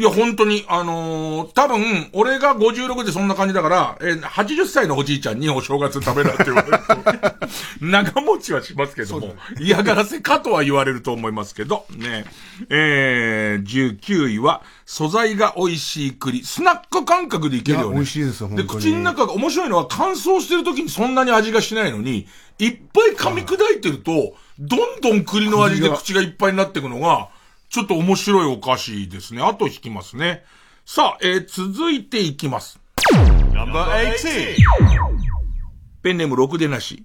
いや、本当に、あのー多分、俺が56でそんな感じだから、えー80歳のおじいちゃんにお正月食べなって言われると、長持ちはしますけども、嫌がらせかとは言われると思いますけど、ね。えー、19位は、素材が美味しい栗。スナック感覚でいけるよね。美味しいですよで、口の中が面白いのは乾燥してる時にそんなに味がしないのに、いっぱい噛み砕いてると、どんどん栗の味で口がいっぱいになっていくのが、ちょっと面白いお菓子ですね。あと引きますね。さあ、えー続いていきます。ペンネームろくでなし。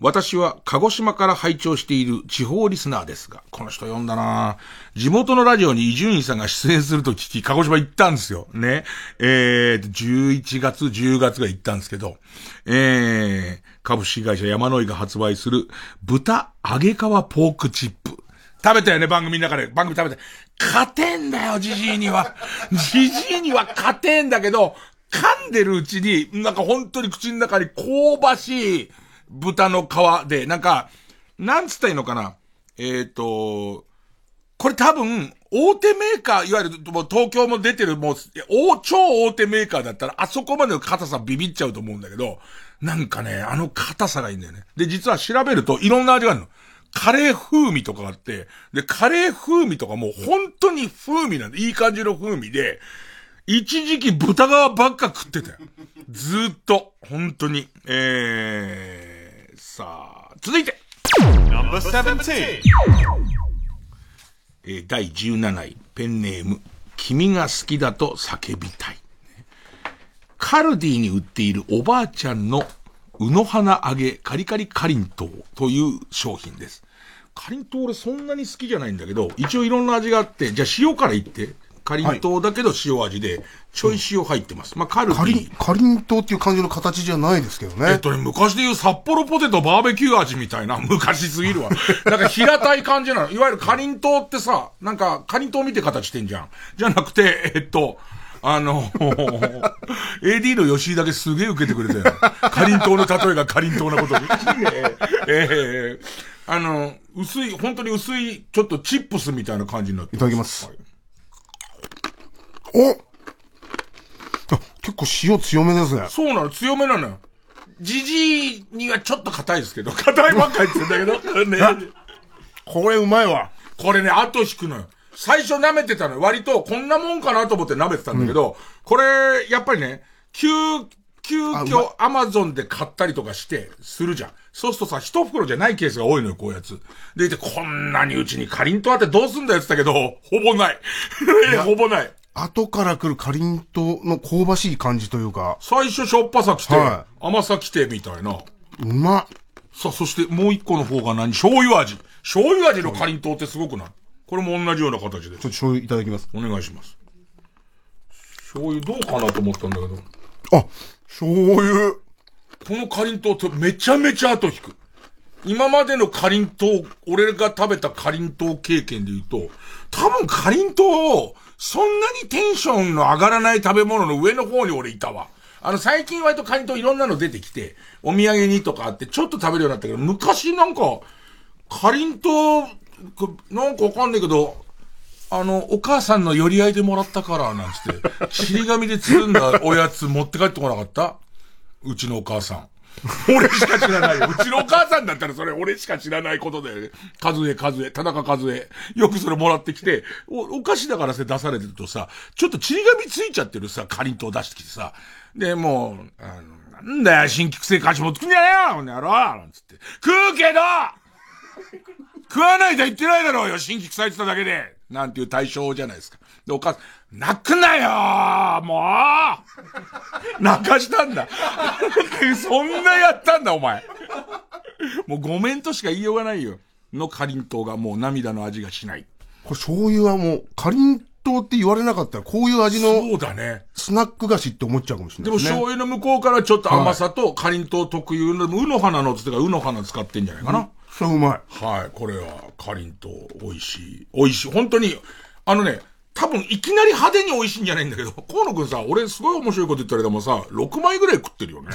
私は鹿児島から拝聴している地方リスナーですが、この人読んだな地元のラジオに伊集院さんが出演すると聞き、鹿児島行ったんですよ。ね。えー、11月、10月が行ったんですけど、えー、株式会社山野井が発売する豚揚げ皮ポークチップ。食べたよね、番組の中で。番組食べた。勝てんだよ、じじいには。じじいには勝てんだけど、噛んでるうちに、なんか本当に口の中に香ばしい豚の皮で、なんか、なんつったらいいのかな。えっ、と、これ多分、大手メーカー、いわゆる、もう東京も出てる、もう、大、超大手メーカーだったら、あそこまでの硬さビビっちゃうと思うんだけど、なんかね、あの硬さがいいんだよね。で、実は調べると、いろんな味があるの。カレー風味とかがあって、で、カレー風味とかもう本当に風味なんで、いい感じの風味で、一時期豚側ばっか食ってたよ。ずーっと、本当に。えー、さあ、続いて。えー第17位、ペンネーム、君が好きだと叫びたい。カルディに売っているおばあちゃんの、うの花揚げカリカリかりんとうという商品です。かりんとう俺そんなに好きじゃないんだけど、一応いろんな味があって、じゃあ塩から言って。かりんとうだけど塩味で、ちょい塩入ってます。まあ、カルディかりん、。かりんとうっていう感じの形じゃないですけどね。えっとね、昔で言う札幌ポテトバーベキュー味みたいな、昔すぎるわ。なんか平たい感じなの。いわゆるかりんとうってさ、なんか、かりんとう見て形してんじゃん。じゃなくて、えっと、あの、AD の吉井だけすげえ受けてくれたよ。かりんとうの例えがかりんとうなことに。ええあの、薄い、本当に薄い、ちょっとチップスみたいな感じになっていただきますはいおあ結構塩強めですね。そうなの、強めなのよ。じじいにはちょっと硬いですけど、硬いばっかりって言うんだけど、ね。これうまいわ。これね、後引くのよ。最初舐めてたのよ。割と、こんなもんかなと思って舐めてたんだけど、これ、やっぱりね、急、急遽アマゾンで買ったりとかして、するじゃん。そうするとさ、一袋じゃないケースが多いのよ、こういうやつ。でいて、こんなにうちにかりんとうあってどうすんだよって言ったけど、ほぼない。ほぼない。後から来るかりんとうの香ばしい感じというか、最初しょっぱさ来て、は甘さ来て、みたいな。うまっ。さあ、そしてもう一個の方が何？醤油味。醤油味のかりんとうってすごくない？これも同じような形でちょっと醤油いただきます。お願いします。醤油どうかなと思ったんだけど、あ、醤油。このかりんとうめちゃめちゃ後引く。今までのかりんとう、俺が食べたかりんとう経験で言うと、多分かりんとうを、そんなにテンションの上がらない食べ物の上の方に俺いたわ。あの、最近割とかりんとういろんなの出てきて、お土産にとかあって、ちょっと食べるようになったけど、昔なんか、かりんとう、こなんかわかんないけど、あの、お母さんの寄り合いでもらったから、なんつって、ちり紙で包んだおやつ持って帰ってこなかった？うちのお母さん。俺しか知らないよ。うちのお母さんだったらそれ俺しか知らないことだよね。数え数え、田中数え。よくそれもらってきて、お、お菓子だからさ出されてるとさ、ちょっとちり紙ついちゃってるさ、かりんとう出してきてさ。で、もう、あの、なんだよ、新規性菓子持ってくんじゃねえよこの野郎なんつって。食うけど食わないと言ってないだろうよ新規臭いってただけでなんていう対象じゃないですか。で、お母さん、泣くなよもう泣かしたんだ。そんなやったんだ、お前。もうごめんとしか言いようがないよ。のかりんとうがもう涙の味がしない。これ醤油はもう、かりんとうって言われなかったら、こういう味のそうだね。スナック菓子って思っちゃうかもしれでもないですね。醤油の向こうからちょっと甘さとかりんとう特有の、うの花のつってか、うの花使ってんじゃないかな。そううまい。はい、これは、かりんとう、美味しい。美味しい。本当に、あのね、多分、いきなり派手に美味しいんじゃないんだけど、河野くんさ、俺すごい面白いこと言ったらでもさ、6枚ぐらい食ってるよね。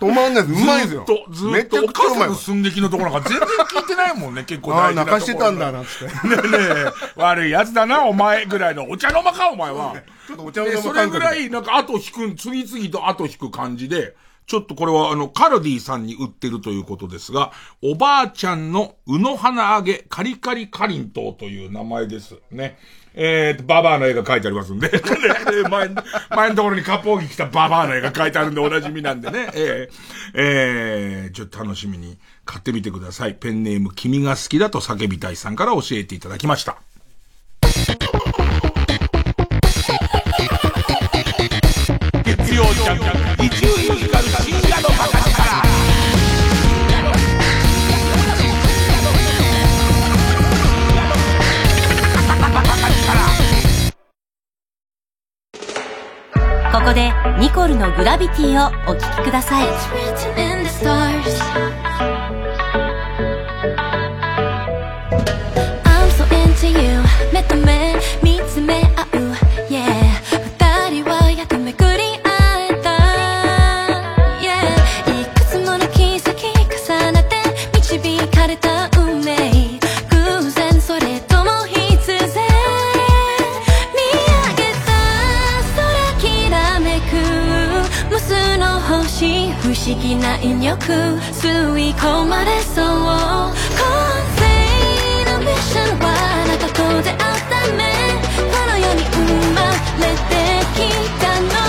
止まんないです。うまいですよ。ずっと、ずっと、お母さんの寸劇のところなんか全然聞いてないもんね、結構ああ、大事なところ。泣かしてたんだな、つって。ねえねえ、悪いやつだな、お前ぐらいの。お茶の間か、お前は。ちょっとお茶を飲むでそれぐらい、なんか後引く、次々と後引く感じで、ちょっとこれはあの、カルディさんに売ってるということですが、おばあちゃんのうの花揚げカリカリかりんとうという名前です。ね。えーと、ババアの絵が描いてありますん で、前、前のところにカポーギ来たババアの絵が描いてあるんでおなじみなんでね、えー、えー、ちょっと楽しみに買ってみてください。ペンネーム君が好きだと叫びたいさんから教えていただきました。ここでニコルのグラビティをお聴きください。引力吸い込まれそう。今世のミッションはあなたと出会うためこの世に生まれてきたの。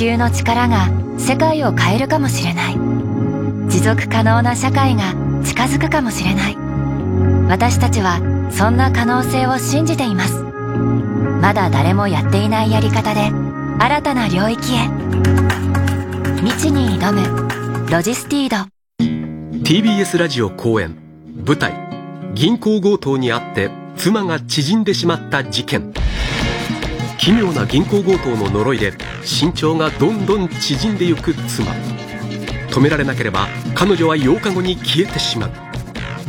流の力が世界を変えるかもしれない。持続可能な社会が近づくかもしれない。私たちはそんな可能性を信じています。まだ誰もやっていないやり方で新たな領域へ。未知に挑む。ロジスティード。TBS ラジオ公演。舞台。銀行強盗にあって妻が縮んでしまった事件。奇妙な銀行強盗の呪いで身長がどんどん縮んでゆく妻。止められなければ彼女は8日後に消えてしまう。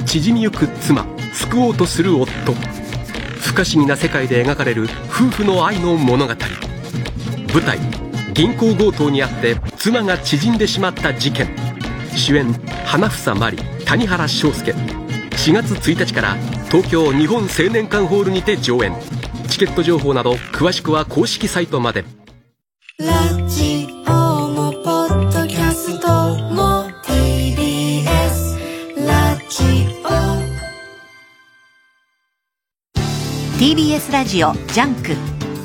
縮みゆく妻救おうとする夫。不可思議な世界で描かれる夫婦の愛の物語。舞台銀行強盗にあって妻が縮んでしまった事件。主演花房真理谷原章介。4月1日から東京日本青年館ホールにて上演。チケット情報など詳しくは公式サイトまで。ラジオもポッドキャストも TBS ラジオ。TBS ラジオジャンク。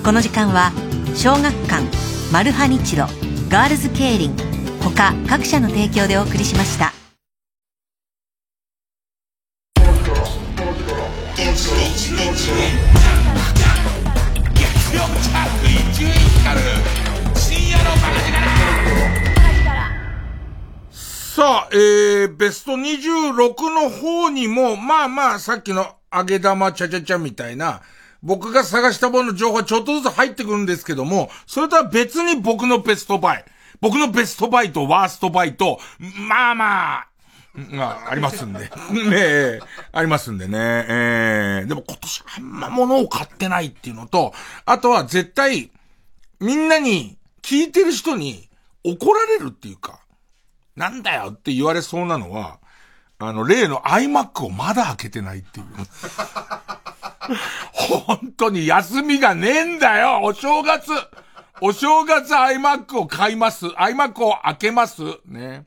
この時間は小学館マルハニチロガールズケイリン他各社の提供でお送りしました。ベスト26の方にも、まあまあ、さっきの揚げ玉ちゃちゃちゃみたいな、僕が探したものの情報はちょっとずつ入ってくるんですけども、それとは別に僕のベストバイ。僕のベストバイとワーストバイと、まあまあ、まあ、りますんで。ねえ、ありますんでね。えー、でも今年あんま物を買ってないっていうのと、あとは絶対、みんなに、聞いてる人に怒られるっていうか、なんだよって言われそうなのは、あの、例の iMac をまだ開けてないっていう。本当に休みがねえんだよお正月お正月 iMac を買います。iMac を開けます。ね。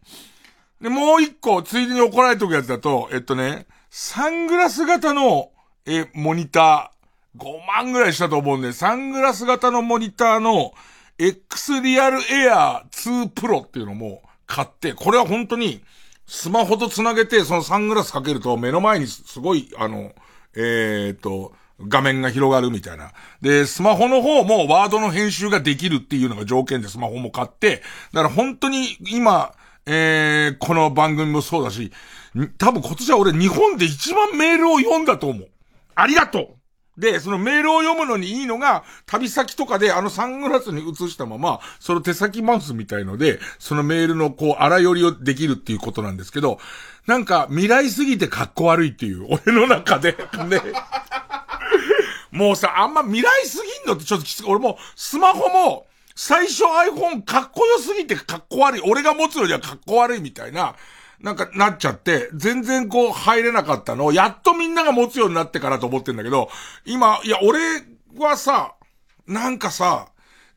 で、もう一個、ついでに怒られておくやつだと、えっとね、サングラス型の、え、モニター、5万ぐらいしたと思うんで、サングラス型のモニターの、X リアルエアー2 Pro っていうのも買って、これは本当に、スマホと繋げて、そのサングラスかけると、目の前にすごい、あの、えー、っと、画面が広がるみたいな。で、スマホの方もワードの編集ができるっていうのが条件でスマホも買って、だから本当に今、えー、この番組もそうだし、多分今年は俺日本で一番メールを読んだと思う。ありがとうで、そのメールを読むのにいいのが、旅先とかであのサングラスに映したまま、その手先マウスみたいので、そのメールのこう、荒寄りをできるっていうことなんですけど、なんか未来すぎて格好悪いっていう、俺の中で、ね。もうさ、あんま未来すぎんのってちょっときつく、俺もスマホも、最初 iPhone かっこよすぎてかっこ悪い。俺が持つよりはかっこ悪いみたいな。なんかなっちゃって、全然こう入れなかったのを、やっとみんなが持つようになってからと思ってんだけど、今、いや、俺はさ、なんかさ、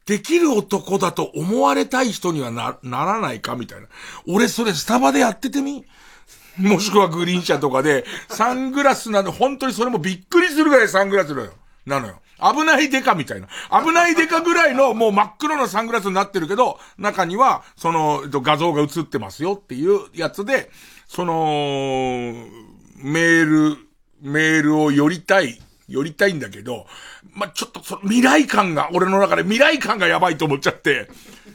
できる男だと思われたい人にはな、ならないかみたいな。俺それスタバでやっててみ？もしくはグリーン車とかで、サングラスなの、本当にそれもびっくりするぐらいサングラスなのよ。なのよ。危ないデカみたいな。危ないデカぐらいのもう真っ黒なサングラスになってるけど、中には、その、画像が映ってますよっていうやつで、その、メール、メールを寄りたい、寄りたいんだけど、ま、ちょっとその未来感が、俺の中で未来感がやばいと思っちゃって、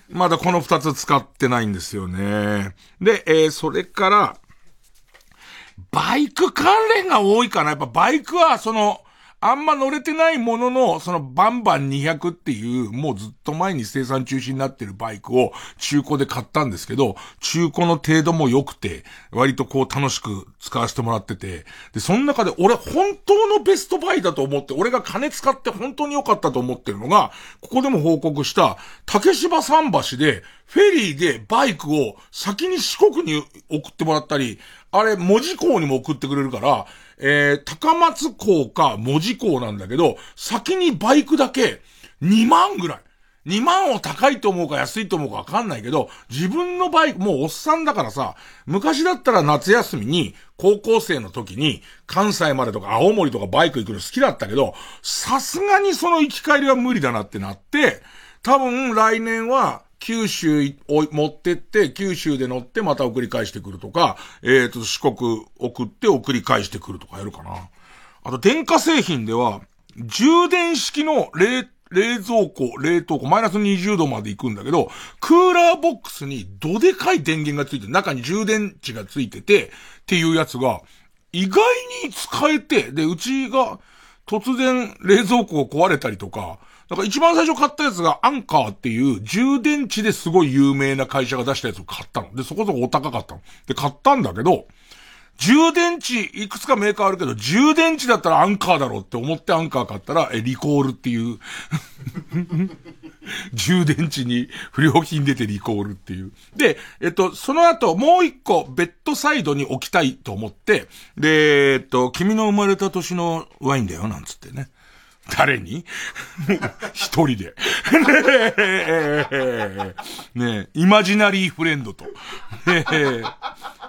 まだこの二つ使ってないんですよね。で、えー、それから、バイク関連が多いかな。やっぱバイクは、その、あんま乗れてないものの、そのバンバン200っていう、もうずっと前に生産中止になってるバイクを中古で買ったんですけど、中古の程度も良くて、割とこう楽しく使わせてもらってて、で、その中で俺本当のベストバイだと思って、俺が金使って本当に良かったと思ってるのが、ここでも報告した、竹芝桟橋で、フェリーでバイクを先に四国に送ってもらったり、あれ、文字港にも送ってくれるから、えー、高松港か文字港なんだけど、先にバイクだけ2万ぐらい。2万を高いと思うか安いと思うかわかんないけど、自分のバイク、もうおっさんだからさ、昔だったら夏休みに、高校生の時に、関西までとか青森とかバイク行くの好きだったけど、さすがにその行き帰りは無理だなってなって、多分来年は、九州を持ってって、九州で乗ってまた送り返してくるとか、えっ、ー、と、四国送って送り返してくるとかやるかな。あと、電化製品では、充電式の冷、冷蔵庫、冷凍庫、マイナス20度まで行くんだけど、クーラーボックスにどでかい電源がついて、中に充電池がついてて、っていうやつが、意外に使えて、で、うちが突然冷蔵庫が壊れたりとか、だから一番最初買ったやつがアンカーっていう充電池ですごい有名な会社が出したやつを買ったの。で、そこそこお高かったの。で、買ったんだけど、充電池、いくつかメーカーあるけど、充電池だったらアンカーだろうって思ってアンカー買ったら、え、リコールっていう 充電池に不良品出てリコールっていう。で、えっと、その後もう一個ベッドサイドに置きたいと思って、で、えっと、君の生まれた年のワインだよ、なんつってね。誰に？一人で。ねえ、イマジナリーフレンドと。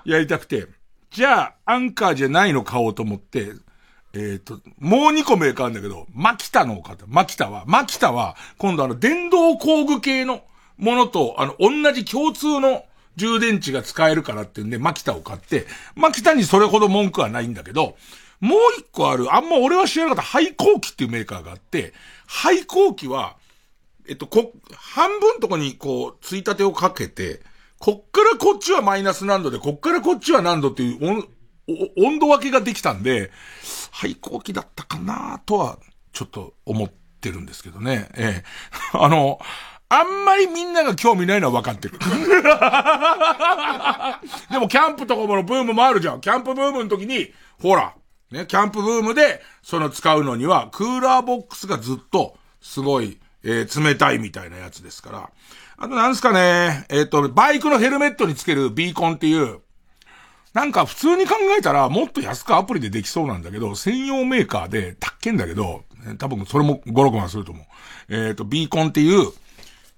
やりたくて。じゃあ、アンカーじゃないの買おうと思って、えっ、ー、と、もう2個メーカーあるんだけど、マキタのを買った。マキタは、マキタは、今度あの、電動工具系のものと、あの、同じ共通の充電池が使えるからっていうんで、マキタを買って、マキタにそれほど文句はないんだけど、もう一個ある、あんま俺は知らなかった廃工機っていうメーカーがあって、廃工機は、えっと、こ、半分とこにこう、ついたてをかけて、こっからこっちはマイナス何度で、こっからこっちは何度っていう温度分けができたんで、廃工機だったかなとは、ちょっと思ってるんですけどね。ええ。あの、あんまりみんなが興味ないのは分かってる。でもキャンプとかものブームもあるじゃん。キャンプブームの時に、ほら、ね、キャンプブームで、その使うのには、クーラーボックスがずっと、すごい、えー、冷たいみたいなやつですから。あとなんすかね、えっ、ー、と、バイクのヘルメットにつけるビーコンっていう、なんか普通に考えたらもっと安くアプリでできそうなんだけど、専用メーカーで高けんだけど、多分それも5、6万すると思う。えっ、ー、と、ビーコンっていう、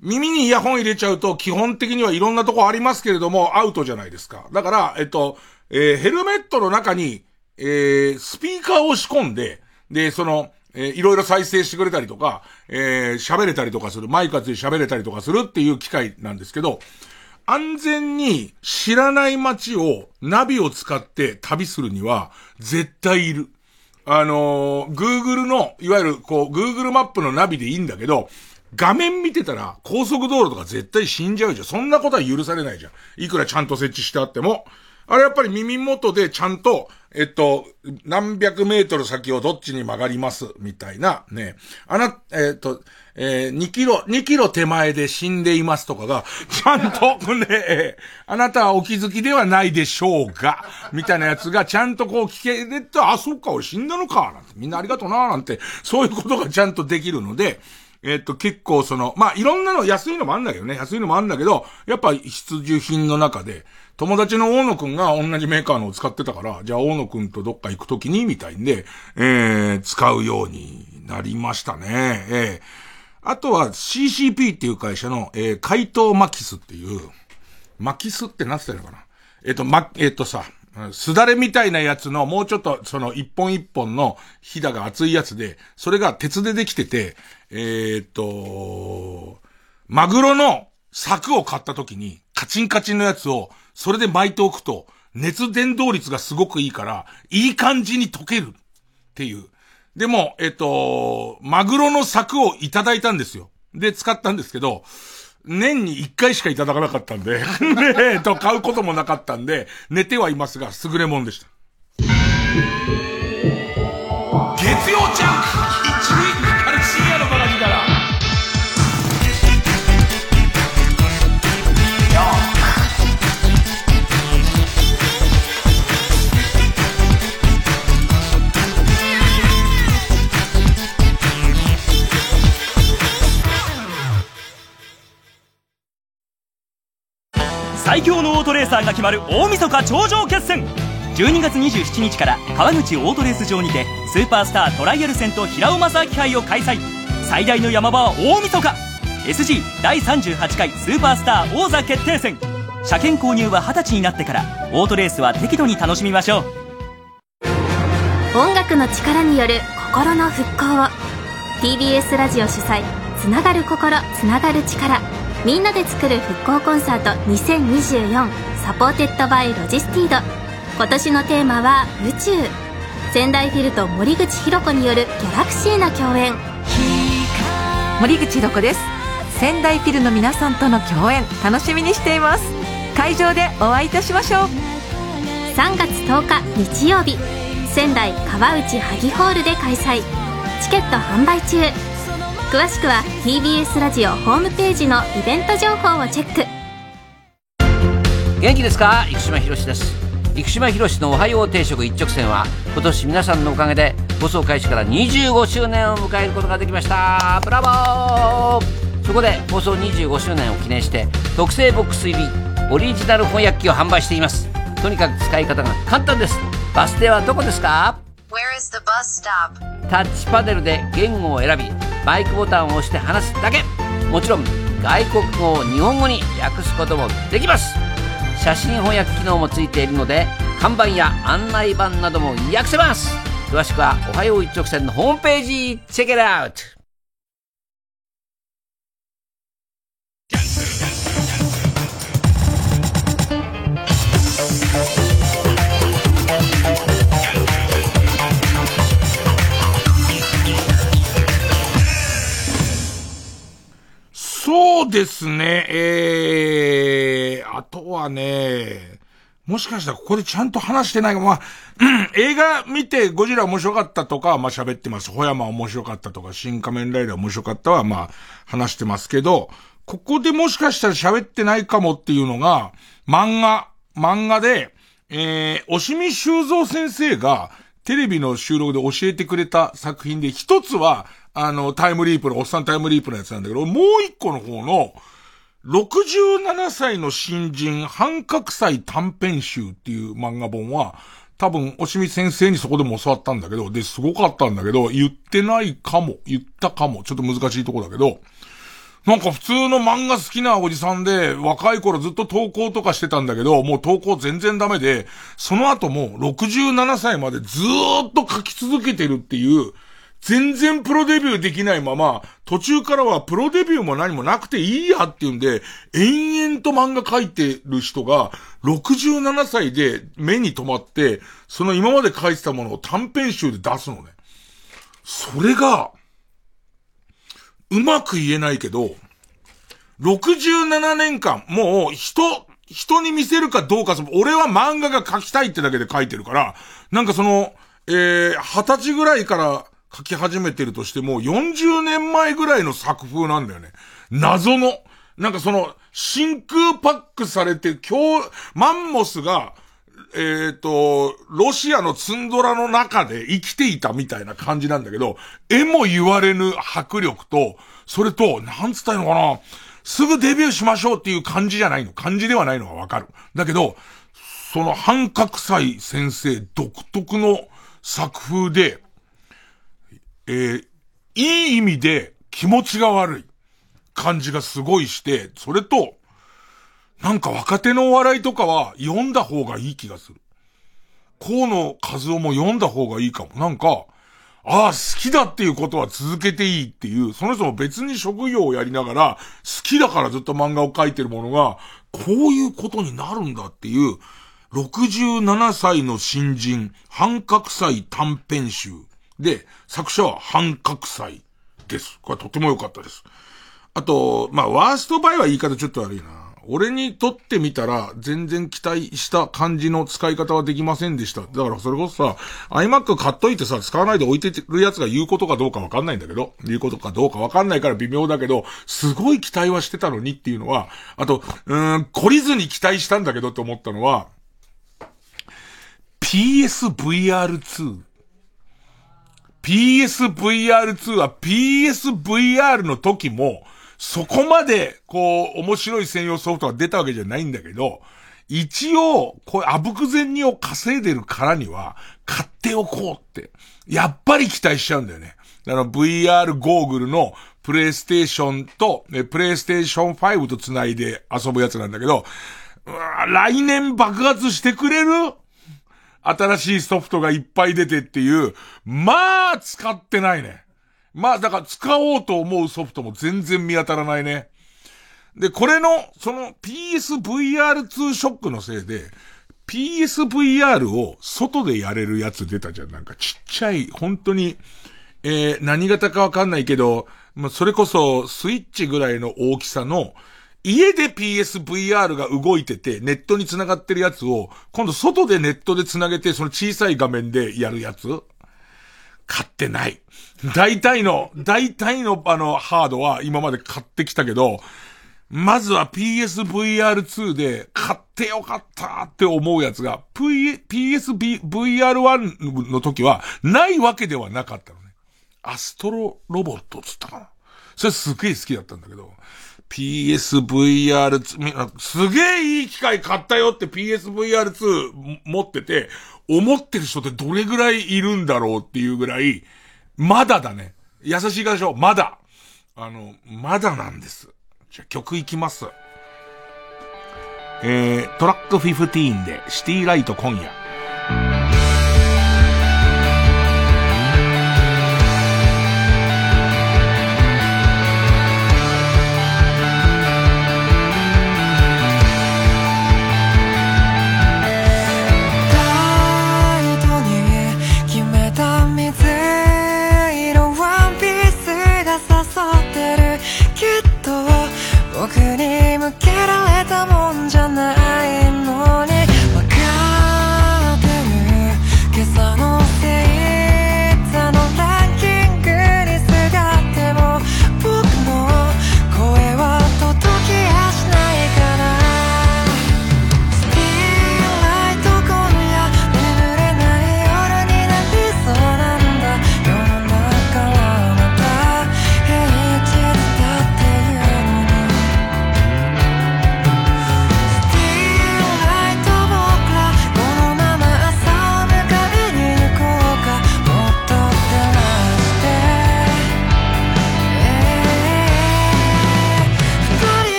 耳にイヤホン入れちゃうと基本的にはいろんなとこありますけれども、アウトじゃないですか。だから、えっと、えー、ヘルメットの中に、えー、スピーカーを仕込んで、で、その、えー、いろいろ再生してくれたりとか、えー、喋れたりとかする、マイクつい喋れたりとかするっていう機械なんですけど、安全に知らない街をナビを使って旅するには絶対いる。あのー、Google の、いわゆるこう、Google マップのナビでいいんだけど、画面見てたら高速道路とか絶対死んじゃうじゃん。そんなことは許されないじゃん。いくらちゃんと設置してあっても。あれやっぱり耳元でちゃんと、えっと、何百メートル先をどっちに曲がります、みたいな、ね。あな、えっと、えー、2キロ、2キロ手前で死んでいますとかが、ちゃんと、ね、あなたはお気づきではないでしょうが、みたいなやつがちゃんとこう聞けれて、あ、そっか、俺死んだのか、なんて、みんなありがとうな、なんて、そういうことがちゃんとできるので、えっと、結構その、まあ、いろんなの、安いのもあんだけどね、安いのもあんだけど、やっぱ必需品の中で、友達の大野くんが同じメーカーのを使ってたから、じゃあ大野くんとどっか行くときに、みたいんで、えー、使うようになりましたね。えー、あとは CCP っていう会社の、えー、怪盗マキスっていう、マキスって何てたのかな？えっ、ー、と、ま、えっ、ー、とさ、すだれみたいなやつの、もうちょっと、その、一本一本の、ひだが厚いやつで、それが鉄でできてて、えー、っと、マグロの柵を買った時に、カチンカチンのやつを、それで巻いておくと、熱伝導率がすごくいいから、いい感じに溶ける。っていう。でも、えっと、マグロの柵をいただいたんですよ。で、使ったんですけど、年に一回しかいただかなかったんで、えっと、買うこともなかったんで、寝てはいますが、優れもんでした。月曜ジャンク最強のオートレーサーが決まる大晦日頂上決戦。12月27日から川口オートレース場にてスーパースタートライアル戦と平尾正明杯を開催。最大の山場は大晦日。SG 第38回スーパースター王座決定戦。車検購入は20歳になってから。オートレースは適度に楽しみましょう。音楽の力による心の復興を。TBS ラジオ主催つながる心つながる力。みんなで作る復興コンサート2024 supported by ロジスティード。今年のテーマは宇宙。仙台フィルと森口博子によるギャラクシーな共演。森口博子です。仙台フィルの皆さんとの共演楽しみにしています。会場でお会いいたしましょう。3月10日日曜日。仙台川内萩ホールで開催。チケット販売中詳しくは TBS ラジオホームページのイベント情報をチェック。元気ですか？生島ひろしです。生島ひろしのおはよう定食一直線は今年皆さんのおかげで放送開始から25周年を迎えることができました。ブラボー！そこで放送25周年を記念して特製ボックス入りオリジナル翻訳機を販売しています。とにかく使い方が簡単です。バス停はどこですか？タッチパネルで言語を選びマイクボタンを押して話すだけ。もちろん外国語を日本語に訳すこともできます。写真翻訳機能もついているので看板や案内板なども訳せます。詳しくは「おはよう一直線」のホームページチェックアウト。そうですね、えー、あとはね、もしかしたらここでちゃんと話してないか、まあ、うん、映画見てゴジラ面白かったとかまあ喋ってます。ホヤマ面白かったとか、新仮面ライダー面白かったはまあ話してますけど、ここでもしかしたら喋ってないかもっていうのが、漫画、漫画で、えー、押見修造先生が、テレビの収録で教えてくれた作品で、一つは、あの、タイムリープの、おっさんタイムリープのやつなんだけど、もう一個の方の、67歳の新人半角祭短編集っていう漫画本は、多分、おしみ先生にそこでも教わったんだけど、で、すごかったんだけど、言ってないかも、言ったかも、ちょっと難しいとこだけど、なんか普通の漫画好きなおじさんで、若い頃ずっと投稿とかしてたんだけど、もう投稿全然ダメで、その後も67歳までずーっと書き続けてるっていう、全然プロデビューできないまま、途中からはプロデビューも何もなくていいやっていうんで、延々と漫画描いてる人が、67歳で目に留まって、その今まで書いてたものを短編集で出すのね。それが、うまく言えないけど、67年間、もう人、人に見せるかどうか、俺は漫画が描きたいってだけで書いてるから、なんかその、えー、二十歳ぐらいから書き始めてるとしても、40年前ぐらいの作風なんだよね。謎の。なんかその、真空パックされて、今日、マンモスが、えっ、ー、と、ロシアのツンドラの中で生きていたみたいな感じなんだけど、絵も言われぬ迫力と、それと、なんつったいのかな、すぐデビューしましょうっていう感じじゃないの。感じではないのがわかる。だけど、その半角祭先生独特の作風で、えー、いい意味で気持ちが悪い感じがすごいして、それと、なんか若手のお笑いとかは読んだ方がいい気がする。河野和夫も読んだ方がいいかも。なんか、ああ、好きだっていうことは続けていいっていう、その人も別に職業をやりながら、好きだからずっと漫画を描いてるものが、こういうことになるんだっていう、67歳の新人、半角祭短編集で、作者は半角祭です。これとても良かったです。あと、まあ、ワーストバイは言い方ちょっと悪いな。俺にとってみたら、全然期待した感じの使い方はできませんでした。だからそれこそさ、iMac 買っといてさ、使わないで置いてるやつが言うことかどうかわかんないんだけど、言うことかどうかわかんないから微妙だけど、すごい期待はしてたのにっていうのは、あと、うーん、懲りずに期待したんだけどって思ったのは、PSVR2。PSVR2 は PSVR の時も、そこまで、こう、面白い専用ソフトが出たわけじゃないんだけど、一応、こう、あぶく銭を稼いでるからには、買っておこうって、やっぱり期待しちゃうんだよね。あの、VR ゴーグルのプレイステーションと、プレイステーション5と繋いで遊ぶやつなんだけど、来年爆発してくれる？新しいソフトがいっぱい出てっていう、まあ、使ってないね。まあ、だから使おうと思うソフトも全然見当たらないね。で、これの、その PSVR2 ショックのせいで、PSVR を外でやれるやつ出たじゃん。なんかちっちゃい、本当に、えー、何型かわかんないけど、まあ、それこそスイッチぐらいの大きさの、家で PSVR が動いてて、ネットに繋がってるやつを、今度外でネットで繋げて、その小さい画面でやるやつ？買ってない。大体の、大体のあの、ハードは今まで買ってきたけど、まずは PSVR2 で買ってよかったって思うやつが、P、PSVR1 の時はないわけではなかったのね。アストロロボットつったかな。それすっげえ好きだったんだけど、PSVR2、すげえいい機械買ったよって PSVR2 持ってて、思ってる人ってどれぐらいいるんだろうっていうぐらい、まだだね。優しいでしょまだ。あの、まだなんです。じゃ曲いきます。えー、トラック15でシティライト今夜。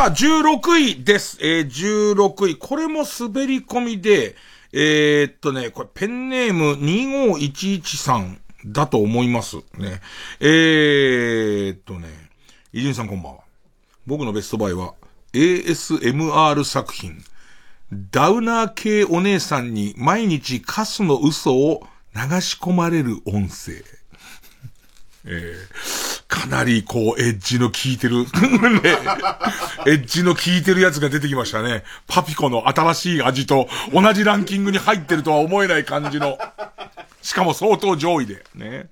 さあ、16位です。えー、16位。これも滑り込みで、えー、っとね、これペンネーム2511さんだと思います。ね。えー、っとね、伊集院さんこんばんは。僕のベストバイは ASMR 作品。ダウナー系お姉さんに毎日カスの嘘を流し込まれる音声。えー、かなりこう、エッジの効いてる、ね、エッジの効いてるやつが出てきましたね。パピコの新しい味と同じランキングに入ってるとは思えない感じの。しかも相当上位で。ね。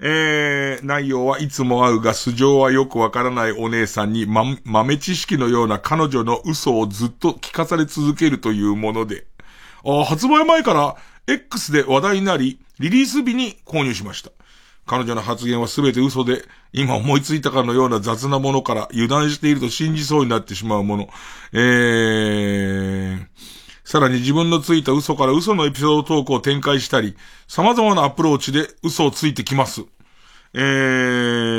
えー、内容はいつも会うが素性はよくわからないお姉さんに、ま、豆知識のような彼女の嘘をずっと聞かされ続けるというもので、あ発売前から X で話題になり、リリース日に購入しました。彼女の発言は全て嘘で、今思いついたかのような雑なものから油断していると信じそうになってしまうもの。えー、さらに自分のついた嘘から嘘のエピソードトークを展開したり、様々なアプローチで嘘をついてきます。え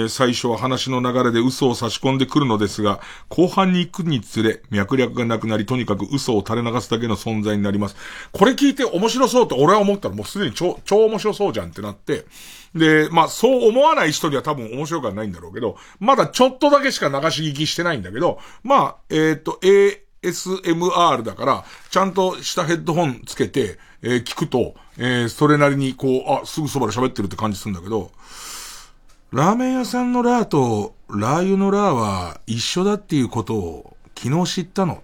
ー、最初は話の流れで嘘を差し込んでくるのですが、後半に行くにつれ、脈略がなくなり、とにかく嘘を垂れ流すだけの存在になります。これ聞いて面白そうと俺は思ったらもうすでに超、超面白そうじゃんってなって、で、まあ、そう思わない人には多分面白くはないんだろうけど、まだちょっとだけしか流し聞きしてないんだけど、まあ、えっ、と、ASMR だから、ちゃんとしたヘッドホンつけて、えー、聞くと、えー、それなりにこう、あ、すぐそばで喋ってるって感じするんだけど、ラーメン屋さんのラーとラー油のラーは一緒だっていうことを昨日知ったの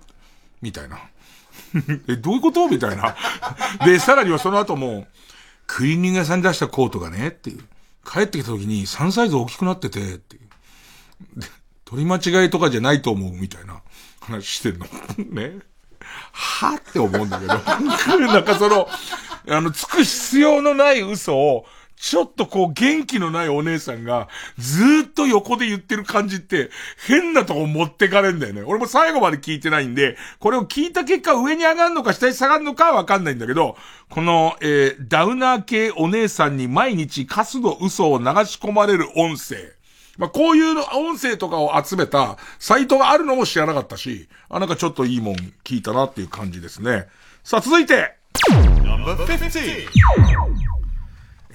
みたいな。え、どういうこと？みたいな。で、さらにはその後も、クリーニング屋さんに出したコートがね、っていう。帰ってきた時に3サイズ大きくなってて、っていう。取り間違いとかじゃないと思う、みたいな話してんの。ね。はって思うんだけど。なんかその、あの、つく必要のない嘘を、ちょっとこう元気のないお姉さんがずっと横で言ってる感じって変なとこ持ってかれんだよね。俺も最後まで聞いてないんで、これを聞いた結果上に上がるのか下に下がるのかわかんないんだけど、この、えー、ダウナー系お姉さんに毎日カスの嘘を流し込まれる音声。まあ、こういうの音声とかを集めたサイトがあるのも知らなかったし、あ、なんかちょっといいもん聞いたなっていう感じですね。さあ、続いて。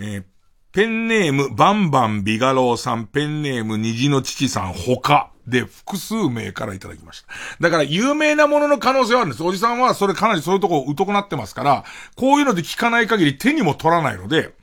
えー、ペンネームバンバンビガローさん、ペンネーム虹の父さん、他で複数名からいただきました。だから有名なものの可能性はあるんです。おじさんはそれかなりそういうとこ疎くなってますから、こういうので聞かない限り手にも取らないので、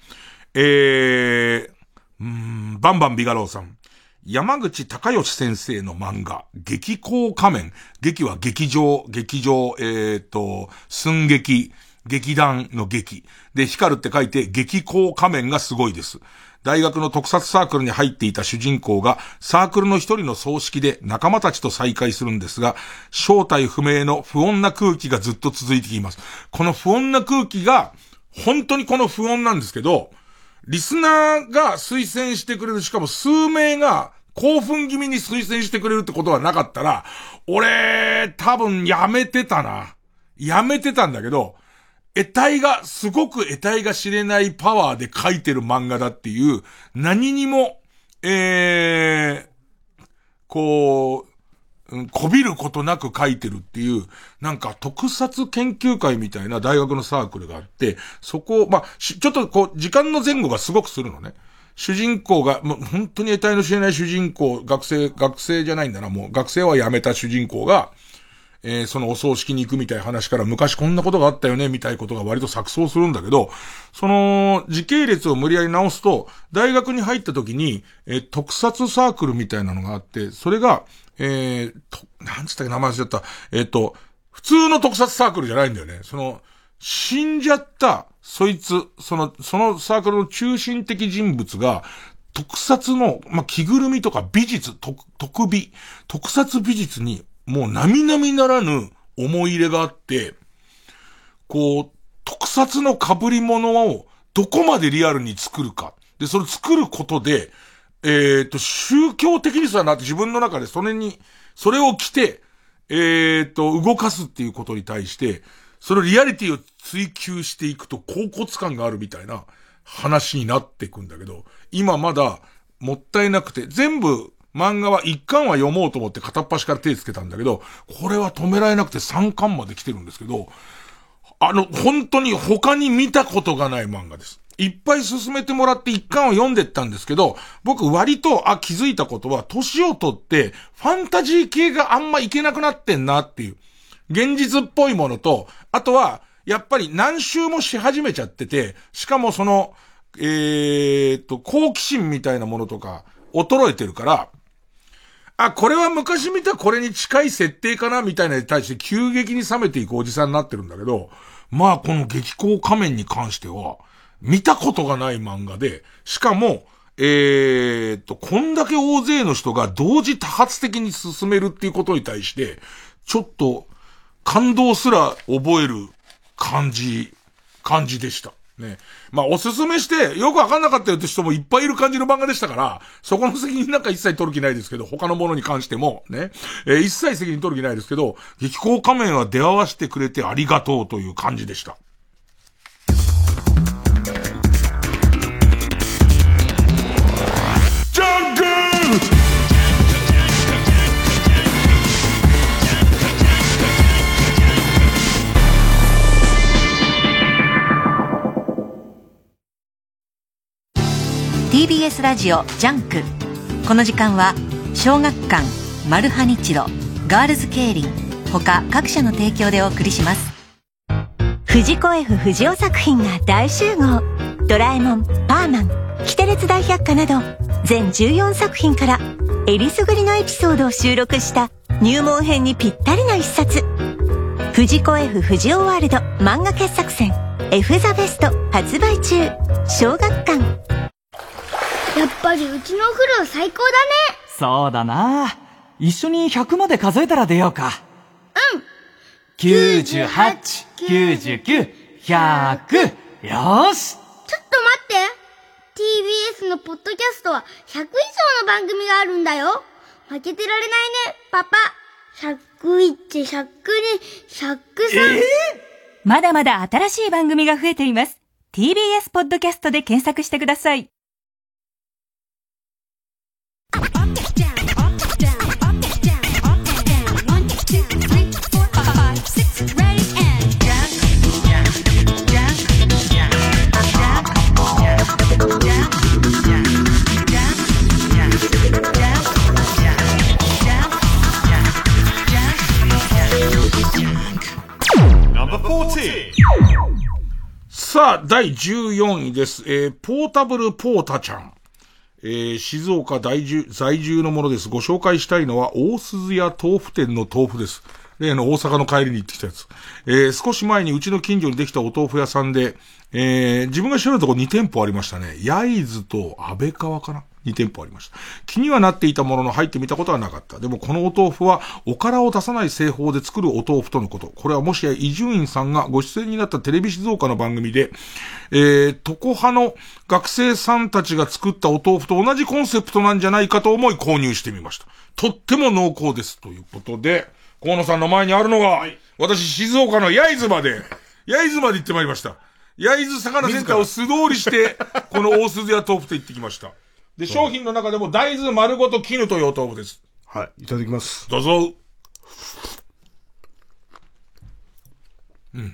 えー、うん、バンバンビガローさん。山口隆義先生の漫画、激高仮面。劇は劇場、劇場、えっ、ー、と、寸劇、劇団の劇。で、光るって書いて、激高仮面がすごいです。大学の特撮サークルに入っていた主人公が、サークルの一人の葬式で仲間たちと再会するんですが、正体不明の不穏な空気がずっと続いてきます。この不穏な空気が、本当にこの不穏なんですけど、リスナーが推薦してくれる、しかも数名が興奮気味に推薦してくれるってことがなかったら、俺、多分やめてたな。やめてたんだけど、得体が、すごく得体が知れないパワーで書いてる漫画だっていう、何にも、えー、こう、うん、こびることなく書いてるっていう、なんか特撮研究会みたいな大学のサークルがあって、そこをまあ、ちょっとこう、時間の前後がすごくするのね。主人公が、もう本当に得体の知れない主人公、学生、学生じゃないんだな、もう学生は辞めた主人公が、えー、そのお葬式に行くみたいな話から昔こんなことがあったよね、みたいなことが割と錯綜するんだけど、その、時系列を無理やり直すと、大学に入った時に、えー、特撮サークルみたいなのがあって、それが、えー、と、なんつったっけ名前忘れちゃった。えっ、ー、と、普通の特撮サークルじゃないんだよね。その、死んじゃった、そいつ、その、そのサークルの中心的人物が、特撮の、まあ、着ぐるみとか美術、特、特美、特撮美術にもう並々ならぬ思い入れがあって、こう、特撮の被り物をどこまでリアルに作るか。で、それ作ることで、えっ、ー、と、宗教的にさなって自分の中でそれに、それを着て、えっ、ー、と、動かすっていうことに対して、そのリアリティを追求していくと、高骨感があるみたいな話になっていくんだけど、今まだ、もったいなくて、全部、漫画は一巻は読もうと思って片っ端から手つけたんだけど、これは止められなくて三巻まで来てるんですけど、あの、本当に他に見たことがない漫画です。いっぱい進めてもらって一巻を読んでったんですけど、僕割と、あ、気づいたことは、年を取って、ファンタジー系があんまいけなくなってんなっていう。現実っぽいものと、あとは、やっぱり何周もし始めちゃってて、しかもその、えー、っと、好奇心みたいなものとか、衰えてるから、あ、これは昔見たこれに近い設定かなみたいなに対して急激に冷めていくおじさんになってるんだけど、まあこの激高仮面に関しては、見たことがない漫画で、しかも、えー、っと、こんだけ大勢の人が同時多発的に進めるっていうことに対して、ちょっと感動すら覚える感じ、感じでした。ね。まあ、おすすめして、よくわかんなかったよって人もいっぱいいる感じの漫画でしたから、そこの責任なんか一切取る気ないですけど、他のものに関しても、ね。えー、一切責任取る気ないですけど、激高仮面は出会わせてくれてありがとうという感じでした。TBS ラジオジャンク。この時間は小学館マルハニチロガールズケイリン他各社の提供でお送りします。藤子 F 不二雄作品が大集合。ドラえもんパーマンキテレツ大百科など全14作品からえりすぐりのエピソードを収録した入門編にぴったりの一冊。藤子 F 不二雄ワールド漫画傑作選 F ザベスト発売中。小学館。やっぱりうちのお風呂最高だね。そうだな。一緒に100まで数えたら出ようか。うん。98、99、100。よし。ちょっと待って。TBS のポッドキャストは100以上の番組があるんだよ。負けてられないね、パパ。101、102、103。えー、まだまだ新しい番組が増えています。TBS ポッドキャストで検索してください。さあ、第14位です。えー、ポータブルポータちゃん。えー、静岡在住、在住のものです。ご紹介したいのは、大鈴屋豆腐店の豆腐です。例の大阪の帰りに行ってきたやつ。えー、少し前にうちの近所にできたお豆腐屋さんで、えー、自分が知らないとこ2店舗ありましたね。焼津と安倍川かな2店舗ありました。気にはなっていたものの入ってみたことはなかった。でもこのお豆腐はおからを出さない製法で作るお豆腐とのこと。これはもしや伊集院さんがご出演になったテレビ静岡の番組で、えー、床派の学生さんたちが作ったお豆腐と同じコンセプトなんじゃないかと思い購入してみました。とっても濃厚です。ということで、河野さんの前にあるのが、はい、私静岡の焼津まで、焼津まで行ってまいりました。焼津魚センターを素通りして、この大鈴屋豆腐と行ってきました。で、商品の中でも大豆丸ごと絹というお豆腐です。はい、いただきます。どうぞ。うん。め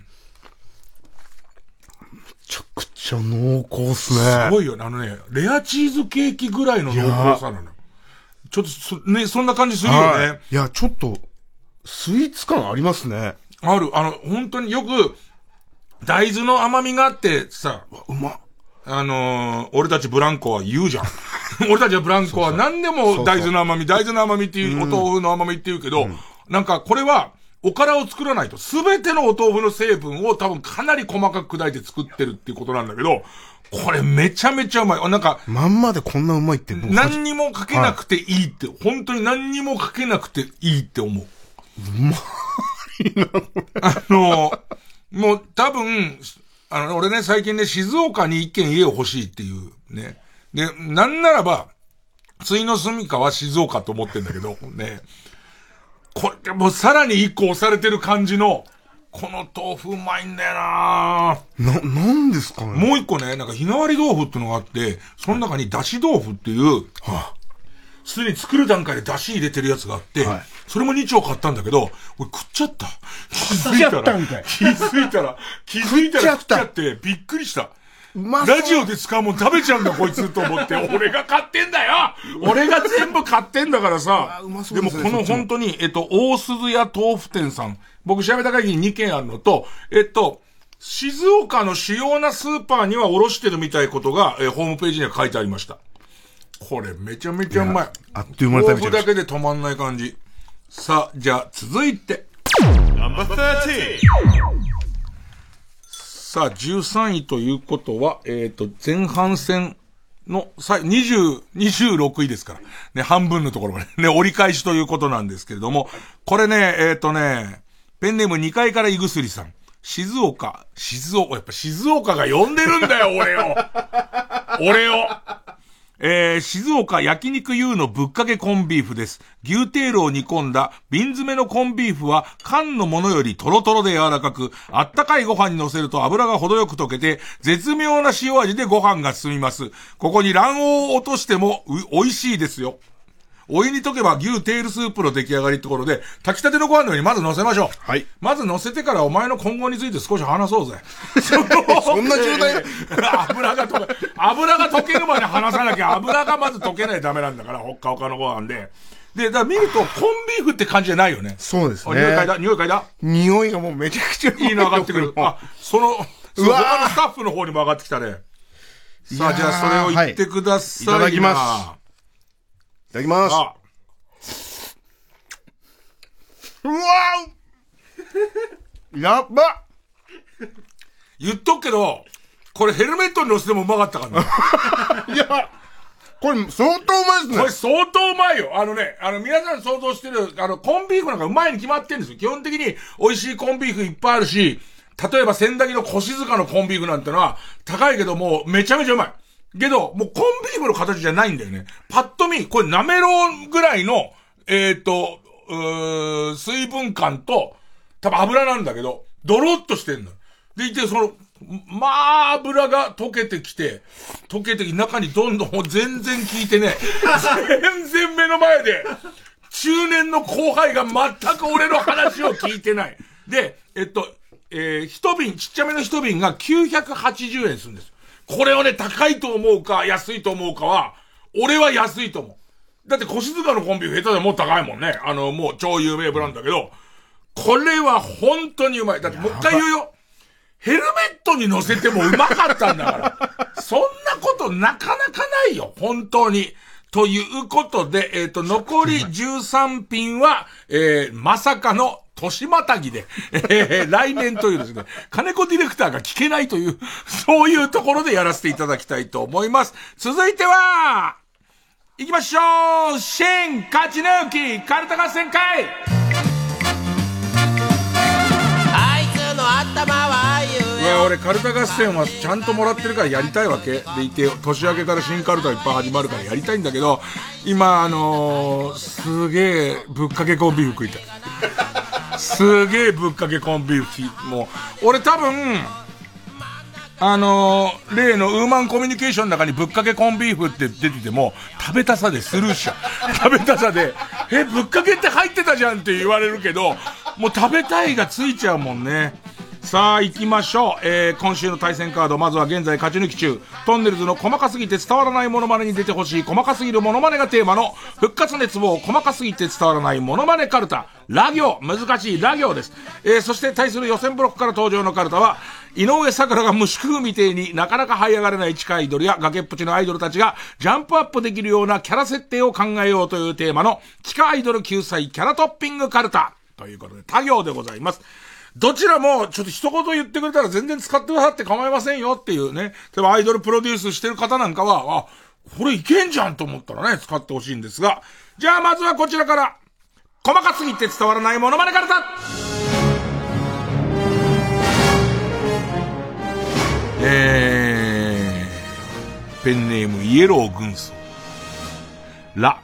ちゃくちゃ濃厚っすね。すごいよね。あのね、レアチーズケーキぐらいの濃厚さなの。ちょっとそ、ね、そんな感じするよね。いや、ちょっと、スイーツ感ありますね。ある。あの、本当によく、大豆の甘みがあってさ、うまあのー、俺たちブランコは言うじゃん。俺たちはブランコは何でも大豆の甘み、大豆の甘みっていう、お豆腐の甘みって言うけど、うん、なんかこれは、おからを作らないと、すべてのお豆腐の成分を多分かなり細かく砕いて作ってるっていうことなんだけど、これめちゃめちゃうまい。なんか、まんまでこんなうまいって何にもかけなくていいって、はい、本当に何にもかけなくていいって思う。うまいな。あの、もう多分、あの、俺ね、最近ね、静岡に一軒家を欲しいっていうね。で、なんならば、ついの住処は静岡と思ってんだけど、ね。これ、もうさらに一個押されてる感じの、この豆腐うまいんだよなな、なんですかね？もう一個ね、なんかひなわり豆腐ってのがあって、その中にだし豆腐っていう、はあ、すでに作る段階で出汁入れてるやつがあって、それも2丁買ったんだけど、俺食っちゃった。気づいたらい気づいたら、気づいたら食っちゃって、びっくりした。ラジオで使うもん食べちゃうんだこいつと思って、俺が買ってんだよ俺が全部買ってんだからさ。ですねでもこの本当に、えっと、大鈴屋豆腐店さん。僕調べた限り2軒あるのと、えっと、静岡の主要なスーパーには卸してるみたいことが、えーホームページには書いてありました。これめちゃめちゃうまい。あっという間に食べちゃいました豆腐だけで止まんない感じ。さあ、じゃあ続いて。さあ、13位ということは、えっ、と、前半戦の、さ、20、26位ですから。ね、半分のところまで。ね、折り返しということなんですけれども、これね、えっ、とね、ペンネーム2階から胃薬さん。静岡、静岡、やっぱ静岡が呼んでるんだよ、俺を。俺を。えー、静岡焼肉 U のぶっかけコンビーフです。牛テールを煮込んだ瓶詰めのコンビーフは缶のものよりトロトロで柔らかく、あったかいご飯に乗せると油が程よく溶けて、絶妙な塩味でご飯が進みます。ここに卵黄を落としても美味しいですよ。お湯に溶けば牛テールスープの出来上がりってことで、炊きたてのご飯の上にまず乗せましょう。はい。まず乗せてからお前の今後について少し話そうぜ。そんな重大 油が溶け、油が溶けるまで話さなきゃ油がまず溶けないとダメなんだから、ほっかほかのご飯で。で、だから見るとコンビーフって感じじゃないよね。そうですね。あ匂い嗅いだ？匂い嗅いだ？匂いがもうめちゃくちゃいいの上がってくる。あ、その、そのうわー他のスタッフの方にも上がってきたね。さあ、じゃあそれを言ってください。はいいただきますいただきます。あうわーやっば言っとくけど、これヘルメットに乗せてもうまかったからね。いや、これ相当うまいですね。これ相当うまいよ。あのね、あの皆さん想像してる、あの、コンビーフなんかうまいに決まってるんですよ。基本的に美味しいコンビーフいっぱいあるし、例えば千駄木の腰塚のコンビーフなんてのは高いけどもうめちゃめちゃうまい。けど、もうコンビーフの形じゃないんだよね。パッと見、これなめろうぐらいの、えっ、と、うー水分感と、多分油なんだけど、ドロッとしてんの。でいて、その、まあ、油が溶けてきて、溶けてきて中にどんどん、全然効いてね、全然目の前で、中年の後輩が全く俺の話を聞いてない。で、えっと、えー一瓶、ちっちゃめの一瓶が980円するんです。これをね、高いと思うか、安いと思うかは、俺は安いと思う。だって、腰塚のコンビ下手でもっと高いもんね。あの、もう超有名ブランドだけど、これは本当にうまい。だってもう一回言うよ。ヘルメットに乗せてもうまかったんだから。そんなことなかなかないよ。本当に。ということで、えっ、と、残り13品は、えー、まさかの年またぎで、えー、来年というですね、金子ディレクターが聞けないという、そういうところでやらせていただきたいと思います。続いては、行きましょう。新勝ち抜きカルタ合戦会。あいつの頭はうわ俺カルタ合戦はちゃんともらってるからやりたいわけ。でいて年明けから新カルタいっぱい始まるからやりたいんだけど今あのー、すげえぶっかけコンビーフ食いたいすげえぶっかけコンビーフもう俺多分あのー、例のウーマンコミュニケーションの中にぶっかけコンビーフって出てても、食べたさでスルーしちゃう。食べたさで、え、ぶっかけって入ってたじゃんって言われるけど、もう食べたいがついちゃうもんね。さあ行きましょう。えー、今週の対戦カード、まずは現在勝ち抜き中、トンネルズの細かすぎて伝わらないモノマネに出てほしい細かすぎるモノマネがテーマの、復活熱望、細かすぎて伝わらないモノマネカルタ、ラ行、難しいラ行です。えー、そして対する予選ブロックから登場のカルタは、井上桜が虫食うみてえになかなか這い上がれない地下アイドルや崖っぷちのアイドルたちがジャンプアップできるようなキャラ設定を考えようというテーマの地下アイドル救済キャラトッピングカルタということで他行でございます。どちらも、ちょっと一言言ってくれたら全然使ってくださって構いませんよっていうね。例えばアイドルプロデュースしてる方なんかは、あ、これいけんじゃんと思ったらね、使ってほしいんですが。じゃあまずはこちらから、細かすぎて伝わらないモノマネカルタえー、ペンネームイエロー軍曹。ラ。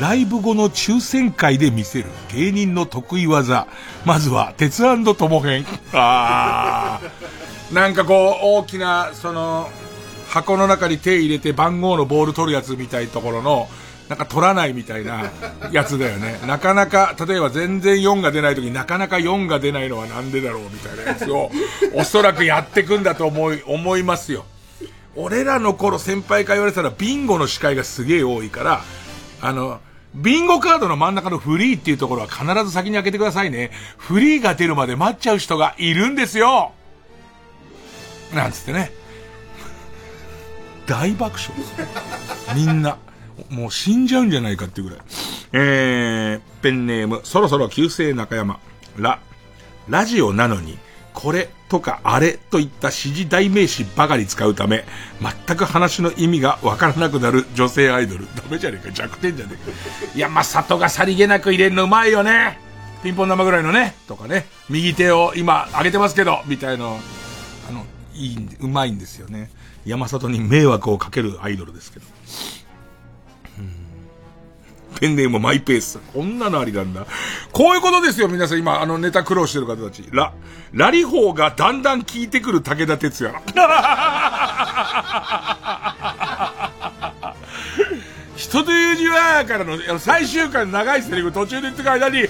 ライブ後の抽選会で見せる芸人の得意技。まずは、鉄とも編。あー。なんかこう、大きな、その、箱の中に手入れて番号のボール取るやつみたいところの、なんか取らないみたいなやつだよね。なかなか、例えば全然4が出ない時になかなか4が出ないのはなんでだろうみたいなやつを、おそらくやってくんだと思い、思いますよ。俺らの頃先輩から言われたらビンゴの司会がすげえ多いから、あの、ビンゴカードの真ん中のフリーっていうところは必ず先に開けてくださいね。フリーが出るまで待っちゃう人がいるんですよなんつってね。大爆笑です。みんな。もう死んじゃうんじゃないかっていうぐらい。えー、ペンネーム、そろそろ旧姓中山。ラ、ラジオなのに、これとかあれといった指示代名詞ばかり使うため、全く話の意味がわからなくなる女性アイドル。ダメじゃねえか、弱点じゃねえか。いや、まさとがさりげなく入れるのうまいよね。ピンポン玉ぐらいのね、とかね。右手を今上げてますけど、みたいな、あの、いい、うまいんですよね。山里に迷惑をかけるアイドルですけど。ペンネームマイペース。こんなのありなんだ。こういうことですよ、皆さん。今、あの、ネタ苦労してる方たち。ラ、ラリホーがだんだん効いてくる武田鉄矢。人という字は、からの、あの最終回の長いセリフ途中で言ってく間に、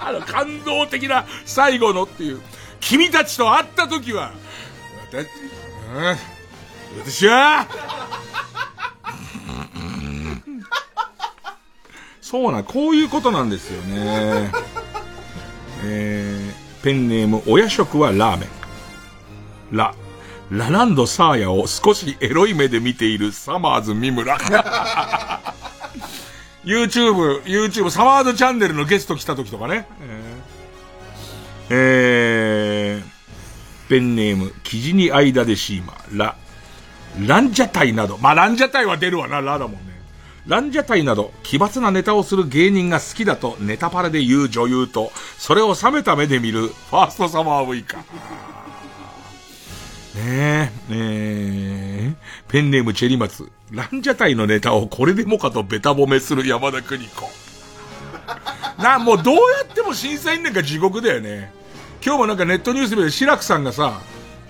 あの、感動的な最後のっていう。君たちと会った時は、私、うん私は、そうな、こういうことなんですよね。えー、ペンネーム、親食はラーメン。ラ、ラランドサーヤを少しエロい目で見ているサマーズ三村。YouTube、YouTube、サマーズチャンネルのゲスト来た時とかね。えー、えー、ペンネーム、生地に間でシーマ、ラ、ランジャタイなど。まあ、ランジャタイは出るわな、ラだもんね。ランジャタイなど、奇抜なネタをする芸人が好きだとネタパレで言う女優と、それを冷めた目で見るファーストサマーウイカ。ねえ、ねえ、ペンネームチェリマツ。ランジャタイのネタをこれでもかとベタ褒めする山田邦子。なあ、もうどうやっても審査員なんか地獄だよね。今日もなんかネットニュースで白くさんがさ、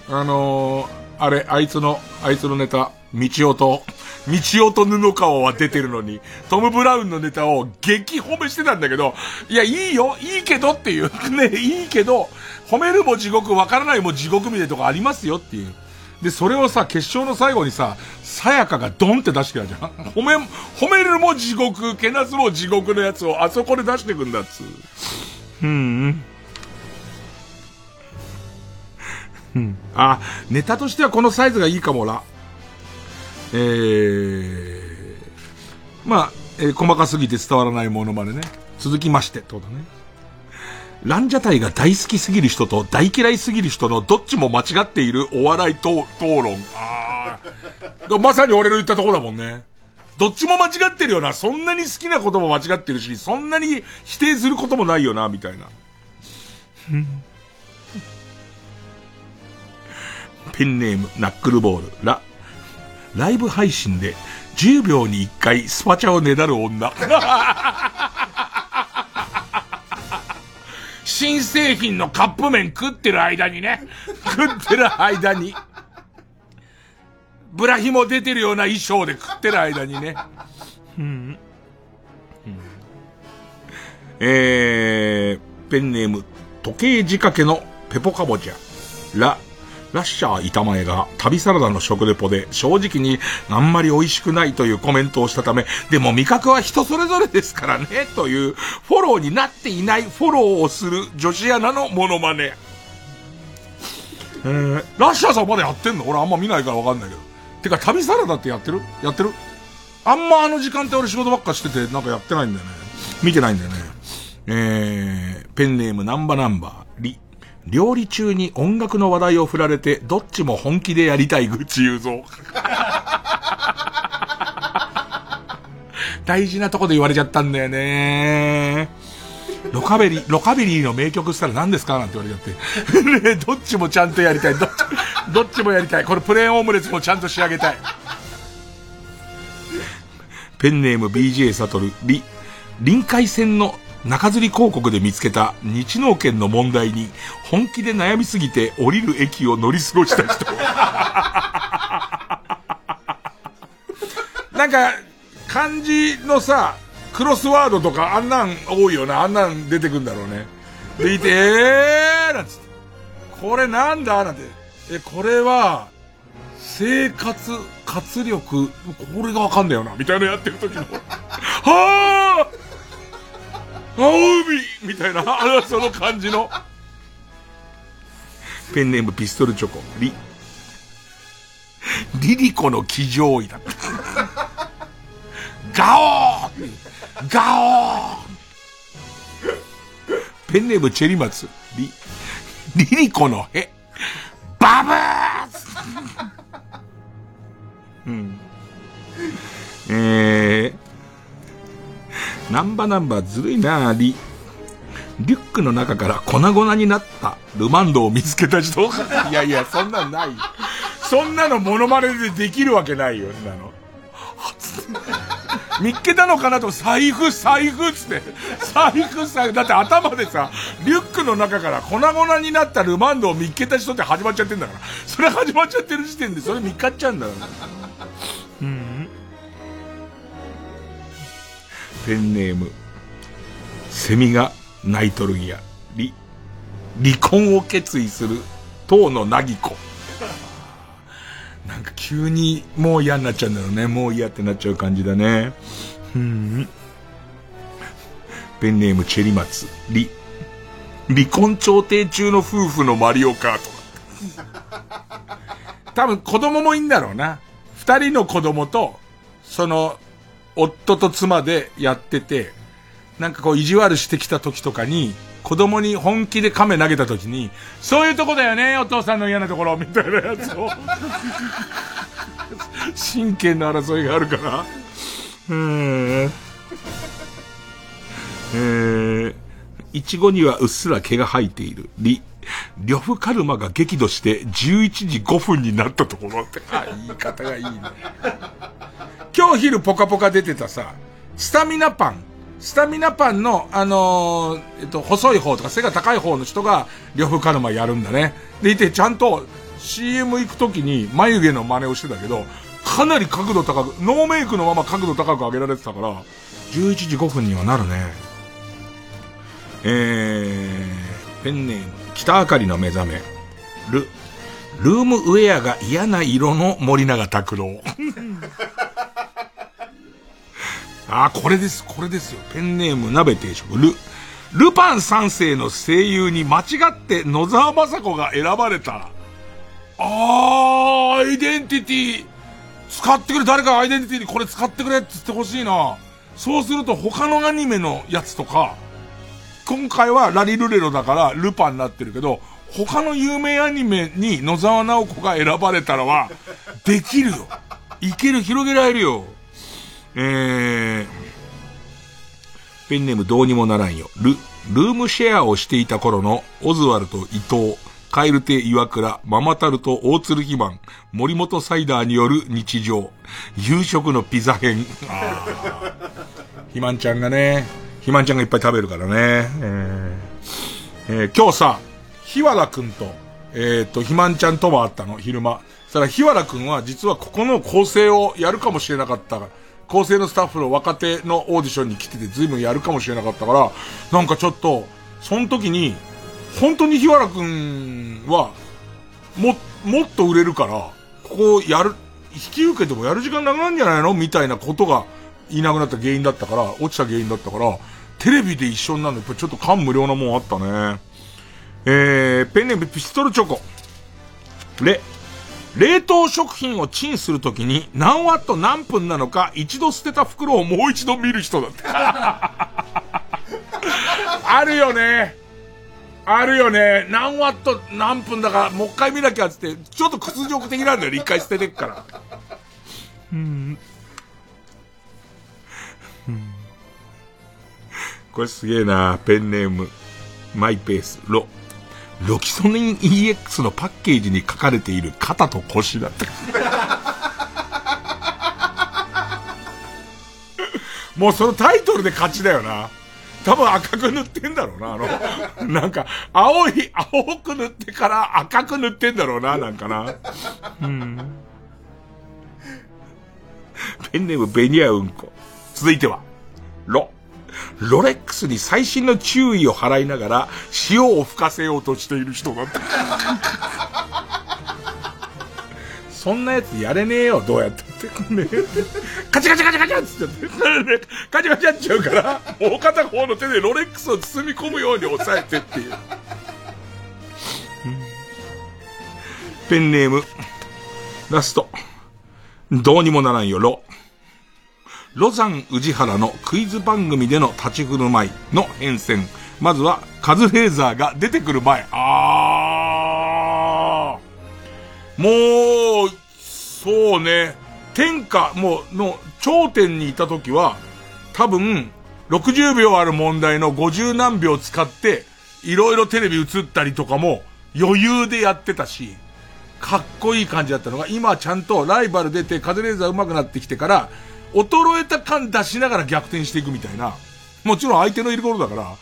あのー、あれ、あいつの、あいつのネタ、道夫と、道夫と布川は出てるのに、トム・ブラウンのネタを激褒めしてたんだけど、いや、いいよ、いいけどっていう、ね、いいけど、褒めるも地獄、わからないも地獄みたいなとこありますよっていう。で、それをさ、決勝の最後にさ、さやかがドンって出してくるじゃん。褒め、褒めるも地獄、けなすも地獄のやつをあそこで出してくんだっつう。うん。うん。あ、ネタとしてはこのサイズがいいかもな。えー、まあ、えー、細かすぎて伝わらないものまでね。続きましてってことね。ランジャタイが大好きすぎる人と大嫌いすぎる人のどっちも間違っているお笑い討論。ああ。まさに俺の言ったとこだもんね。どっちも間違ってるよな。そんなに好きなことも間違ってるし、そんなに否定することもないよな、みたいな。ペンネーム、ナックルボール、ラ、ライブ配信で10秒に1回スパチャをねだる女。新製品のカップ麺食ってる間にね、食ってる間に、ブラヒも出てるような衣装で食ってる間にね。うん、えー、ペンネーム、時計仕掛けのペポカボチャ、ラ、ラッシャー板前が旅サラダの食レポで正直にあんまり美味しくないというコメントをしたため、でも味覚は人それぞれですからね、というフォローになっていないフォローをする女子アナのモノマネ。えー、ラッシャーさんまだやってんの？俺あんま見ないからわかんないけど。てか旅サラダってやってる？やってる？あんまあの時間って俺仕事ばっかしててなんかやってないんだよね。見てないんだよね。えー、ペンネームナンバナンバー、料理中に音楽の話題を振られて、どっちも本気でやりたい愚痴言うぞ。大事なとこで言われちゃったんだよね。ロカベリー、ロカベリーの名曲したら何ですかなんて言われちゃって。ねどっちもちゃんとやりたい。どっち、どっちもやりたい。これプレーンオムレツもちゃんと仕上げたい。ペンネーム BJ サトル、リ、臨海線の中吊り広告で見つけた日能研の問題に本気で悩みすぎて降りる駅を乗り過ごした人。なんか、漢字のさ、クロスワードとかあんなん多いよな。あんなん出てくんだろうね。でいて、えーなんつって。これなんだ？なんて。え、これは、生活、活力、これがわかんだよな。みたいなやってる時の。はぁ青海みたいな、あの、その感じの。ペンネームピストルチョコ。リ。リリコの騎乗位だった。ガオーガオーペンネームチェリマツ。リ、リリコのへ。バブーうん。えー、ナンバナンバーずるいなリ。リュックの中から粉々になったルマンドを見つけた人 いやいや、そんなんない。そんなのモノマネでできるわけないよ、そんなの。見っけたのかなと、財布、財布っつって。財布さ、だって頭でさ、リュックの中から粉々になったルマンドを見っけた人って始まっちゃってんだから。それ始まっちゃってる時点でそれ見っかっちゃうんだかペンネーム、セミがナイトルギア、離、離婚を決意する、当のなぎこ。なんか急にもう嫌になっちゃうんだろうね。もう嫌ってなっちゃう感じだね。うん。ペンネームチェリマツ、離、離婚調停中の夫婦のマリオカート。多分子供もいいんだろうな。二人の子供と、その、夫と妻でやってて、なんかこう意地悪してきた時とかに、子供に本気で亀投げた時に、そういうとこだよね、お父さんの嫌なところ、みたいなやつを。真剣な争いがあるから。うん。えー、いちごにはうっすら毛が生えている。り、呂布カルマが激怒して11時5分になったところって、あ、言い方がいいね。今日昼ポカポカ出てたさ、スタミナパン。スタミナパンの、あのー、えっと、細い方とか背が高い方の人が、呂布カルマやるんだね。でいて、ちゃんと CM 行くときに眉毛の真似をしてたけど、かなり角度高く、ノーメイクのまま角度高く上げられてたから、11時5分にはなるね。えー、ペンネーム、北あかりの目覚め。ル、ルームウェアが嫌な色の森永拓郎。あ、これです、これですよ。ペンネーム鍋定食。ル、ルパン三世の声優に間違って野沢雅子が選ばれた。あー、アイデンティティ。使ってくれ、誰かアイデンティティにこれ使ってくれって言ってほしいな。そうすると他のアニメのやつとか、今回はラリルレロだからルパンになってるけど、他の有名アニメに野沢直子が選ばれたらは、できるよ。いける、広げられるよ。えー、ペンネームどうにもならんよ。ル、ルームシェアをしていた頃のオズワルド伊藤、カエルテ岩倉、ママタルト大鶴肥満、森本サイダーによる日常、夕食のピザ編。あ肥満ちゃんがね、肥満ちゃんがいっぱい食べるからね。えーえー、今日さ、日原くんと、えっ、ー、と、肥満ちゃんとも会ったの、昼間。したら、日原くんは実はここの構成をやるかもしれなかった構成のスタッフの若手のオーディションに来てて随分やるかもしれなかったから、なんかちょっと、その時に、本当に日原くんは、も、もっと売れるから、ここやる、引き受けてもやる時間なくなるんじゃないの？みたいなことがいなくなった原因だったから、落ちた原因だったから、テレビで一緒になるのやっぱちょっと感無量なもんあったね。えー、ペンネームピストルチョコ。レ、冷凍食品をチンするときに何ワット何分なのか一度捨てた袋をもう一度見る人だって。あるよね。あるよね。何ワット何分だからもう一回見なきゃっつって、ちょっと屈辱的なんだよね。一回捨ててっから。うん。これすげえな。ペンネーム。マイペース。ロ。ロキソニン EX のパッケージに書かれている肩と腰だって。もうそのタイトルで勝ちだよな。多分赤く塗ってんだろうな、あの、なんか、青い、青く塗ってから赤く塗ってんだろうな、なんかな。うん。ペンネームベニヤうんこ。続いては、ロ。ロレックスに最新の注意を払いながら塩を吹かせようとしている人だった。そんなやつやれねえよ、どうやったって。ね、カチカチカチカチっつって、カチカチやっちゃうから、もう片方の手でロレックスを包み込むように押さえてっていう。ペンネーム、ラスト。どうにもならんよ、ロ。ロザン宇治原のクイズ番組での立ち振る舞いの変遷。まずは、カズレーザーが出てくる前。あー。もう、そうね。天下、もう、の、頂点にいた時は、多分、60秒ある問題の50何秒使って、いろいろテレビ映ったりとかも、余裕でやってたし、かっこいい感じだったのが、今ちゃんとライバル出てカズレーザー上手くなってきてから、衰えた感出しながら逆転していくみたいな。もちろん相手のいる頃だから、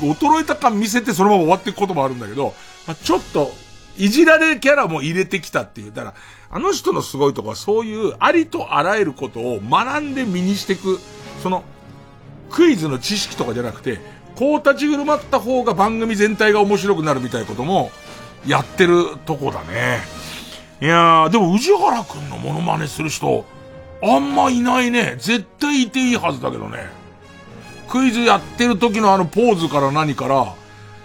衰えた感見せてそのまま終わっていくこともあるんだけど、まあ、ちょっと、いじられキャラも入れてきたっていう。だから、あの人のすごいとこはそういうありとあらゆることを学んで身にしていく、その、クイズの知識とかじゃなくて、こう立ち振る舞った方が番組全体が面白くなるみたいなことも、やってるとこだね。いやー、でも宇治原くんのモノマネする人、あんまいないね。絶対いていいはずだけどね。クイズやってる時のあのポーズから何から、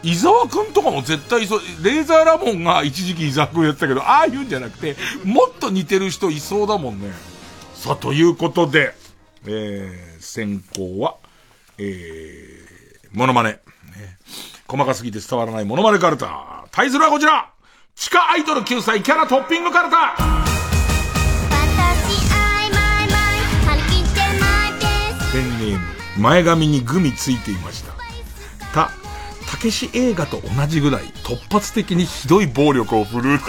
伊沢くんとかも絶対そう、レーザーラモンが一時期伊沢くんやってたけど、ああいうんじゃなくて、もっと似てる人いそうだもんね。さあ、ということで、えー、先行は、えー、モノマネ。ね、細かすぎて伝わらないモノマネカルタ。対するはこちら地下アイドル9歳キャラトッピングカルタ前髪にグミついていました。た、たけし映画と同じぐらい突発的にひどい暴力を振るう。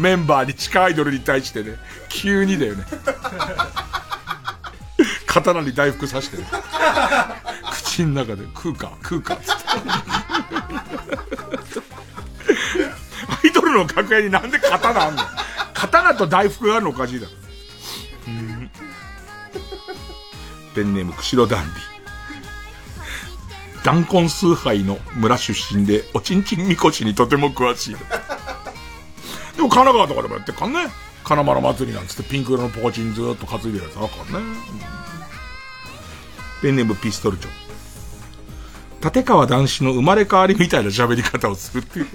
メンバーに地下アイドルに対してね、急にだよね。刀に大福刺してね。口の中で食うか、食うか、つって。アイドルの楽屋になんで刀あんの？刀と大福があるのおかしいだろ。ペンネーム、釧路ダンディ。弾痕崇拝の村出身で、おちんちんみこしにとても詳しい。でも神奈川とかでもやってっかんね。金丸祭りなんつってピンク色のポコチンずっと担いでるやつあからね。ペンネームピストルチョ。立川男子の生まれ変わりみたいな喋り方をするっていう。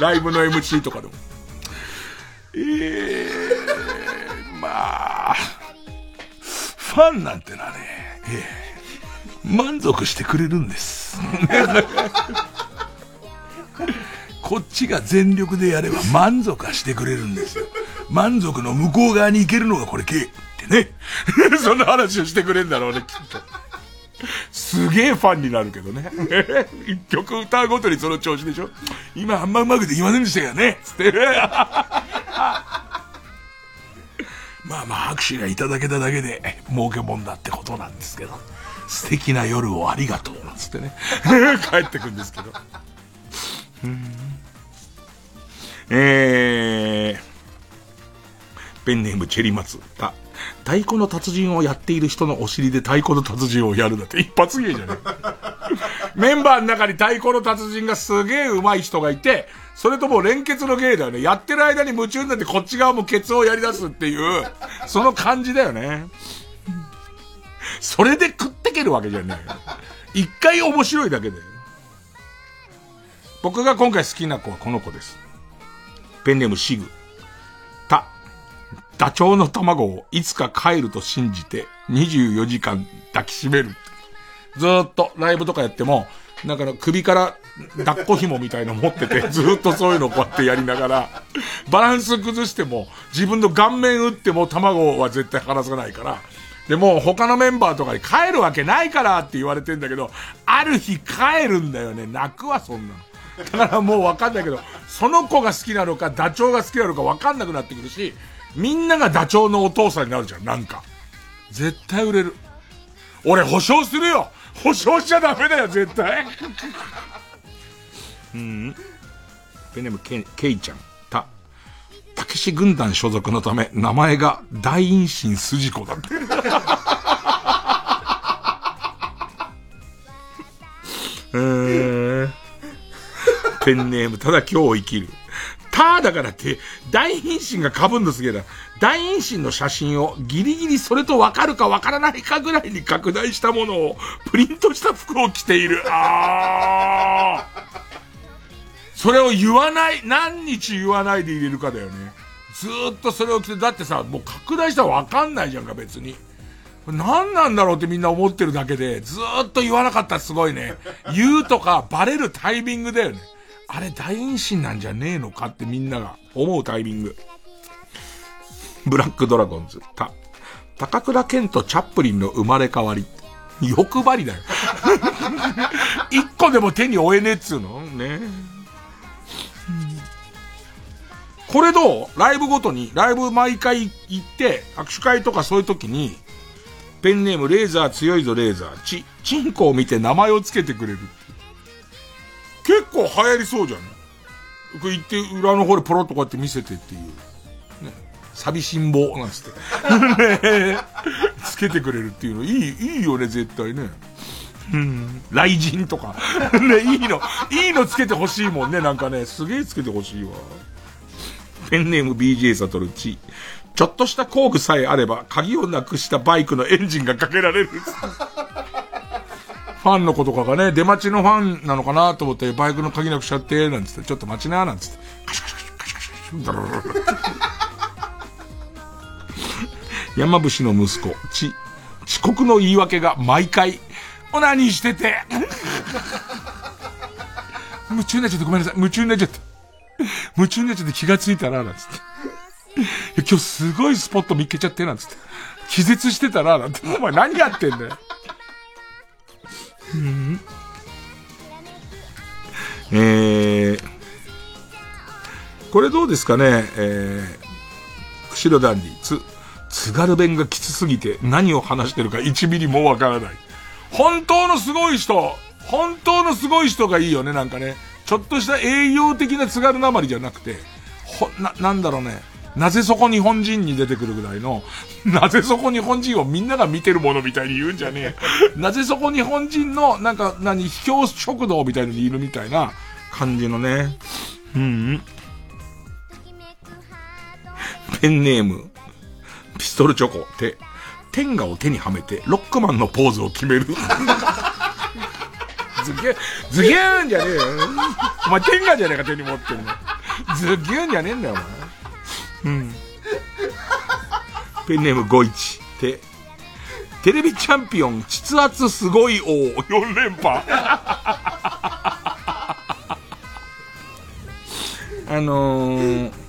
ライブの MC とかでも。えー、ファンなんてのはね、ええ、満足してくれるんです。こっちが全力でやれば満足はしてくれるんですよ。満足の向こう側に行けるのがこれ K ってね。そんな話をしてくれるんだろうね、きっと。すげえファンになるけどね。一曲歌うごとにその調子でしょ今あんまうまくできませんでしたよねつって。まあまあ拍手がいただけただけで儲けもんだってことなんですけど、素敵な夜をありがとう、なんつってね、帰ってくんですけど。えー、ペンネームチェリマツ。太鼓の達人をやっている人のお尻で太鼓の達人をやるだって一発芸じゃねメンバーの中に太鼓の達人がすげえ上手い人がいて、それとも連結の芸だよね。やってる間に夢中になってこっち側もケツをやり出すっていう、その感じだよね。それで食ってけるわけじゃねえ。一回面白いだけで。僕が今回好きな子はこの子です。ペンネームシグ。た、ダチョウの卵をいつか帰ると信じて24時間抱きしめる。ずっとライブとかやっても、なんかの首から抱っこ紐みたいの持ってて、ずっとそういうのこうやってやりながら、バランス崩しても、自分の顔面打っても卵は絶対離さないから、でもう他のメンバーとかに帰るわけないからって言われてんだけど、ある日帰るんだよね。泣くわ、そんなの。だからもうわかんないけど、その子が好きなのか、ダチョウが好きなのかわかんなくなってくるし、みんながダチョウのお父さんになるじゃん、なんか。絶対売れる。俺保証するよ保証しちゃダメだよ、絶対。うん。ペネムケ、ケイちゃん。た、たけし軍団所属のため、名前が大陰神筋子だって。えー、ペンネーム、ただ今日を生きる。ただからって、大変身が被んのすげえな。大変身の写真をギリギリそれとわかるかわからないかぐらいに拡大したものをプリントした服を着ている。あー。それを言わない、何日言わないで入れるかだよね。ずっとそれを着て、だってさ、もう拡大したらわかんないじゃんか、別に。何なんだろうってみんな思ってるだけで、ずっと言わなかったらすごいね。言うとかバレるタイミングだよね。あれ大陰神なんじゃねえのかってみんなが思うタイミング。ブラックドラゴンズ、た、高倉健とチャップリンの生まれ変わり。欲張りだよ。一個でも手に負えねえっつうの？ね。これどう？ライブごとに、ライブ毎回行って、握手会とかそういう時に、ペンネームレーザー強いぞレーザー、ち、チンコを見て名前をつけてくれる。結構流行りそうじゃん。これ行って裏の方でポロッとこうやって見せてっていう。ね。寂しん坊なんつって。ねつけてくれるっていうの、いい、いいよね、絶対ね。うん。雷神とか。ね、いいの、いいのつけてほしいもんね、なんかね。すげえつけてほしいわ。ペンネーム BJ サトルチ。ちょっとした工具さえあれば、鍵をなくしたバイクのエンジンがかけられる。ファンの子とかがね、出待ちのファンなのかなと思って、バイクの鍵なくしちゃって、なんつって、ちょっと待ちな、なんつって、カシカシカシカシカシカシ、ダラララ。山伏の息子、ち、遅刻の言い訳が毎回、オナニーしてて、夢中になっちゃってごめんなさい、夢中になっちゃった。夢中になっちゃって気がついたら、なんつって。今日すごいスポット見っけちゃって、なんつって。気絶してたら、なんて。お前何やってんだよ。うん、えー、これどうですかね、えー、釧路ダンディ、つ、津軽弁がきつすぎて何を話してるか1ミリもわからない。本当のすごい人、本当のすごい人がいいよね、なんかね。ちょっとした営業的な津軽なまりじゃなくて、ほ、な、なんだろうね。なぜそこ日本人に出てくるぐらいの、なぜそこ日本人をみんなが見てるものみたいに言うんじゃねえ。なぜそこ日本人の、なんか、何、秘境食堂みたいのにいるみたいな感じのね。うん。ペンネーム、ピストルチョコ、手、天下を手にはめて、ロックマンのポーズを決める。ズギュンズギュンじゃねえよ。お前天下じゃねえか手に持ってるの。ズギュンじゃねえんだよ、お前。うん。ペンネーム51。て、テレビチャンピオン、筆圧すごい王、4連覇。あのー、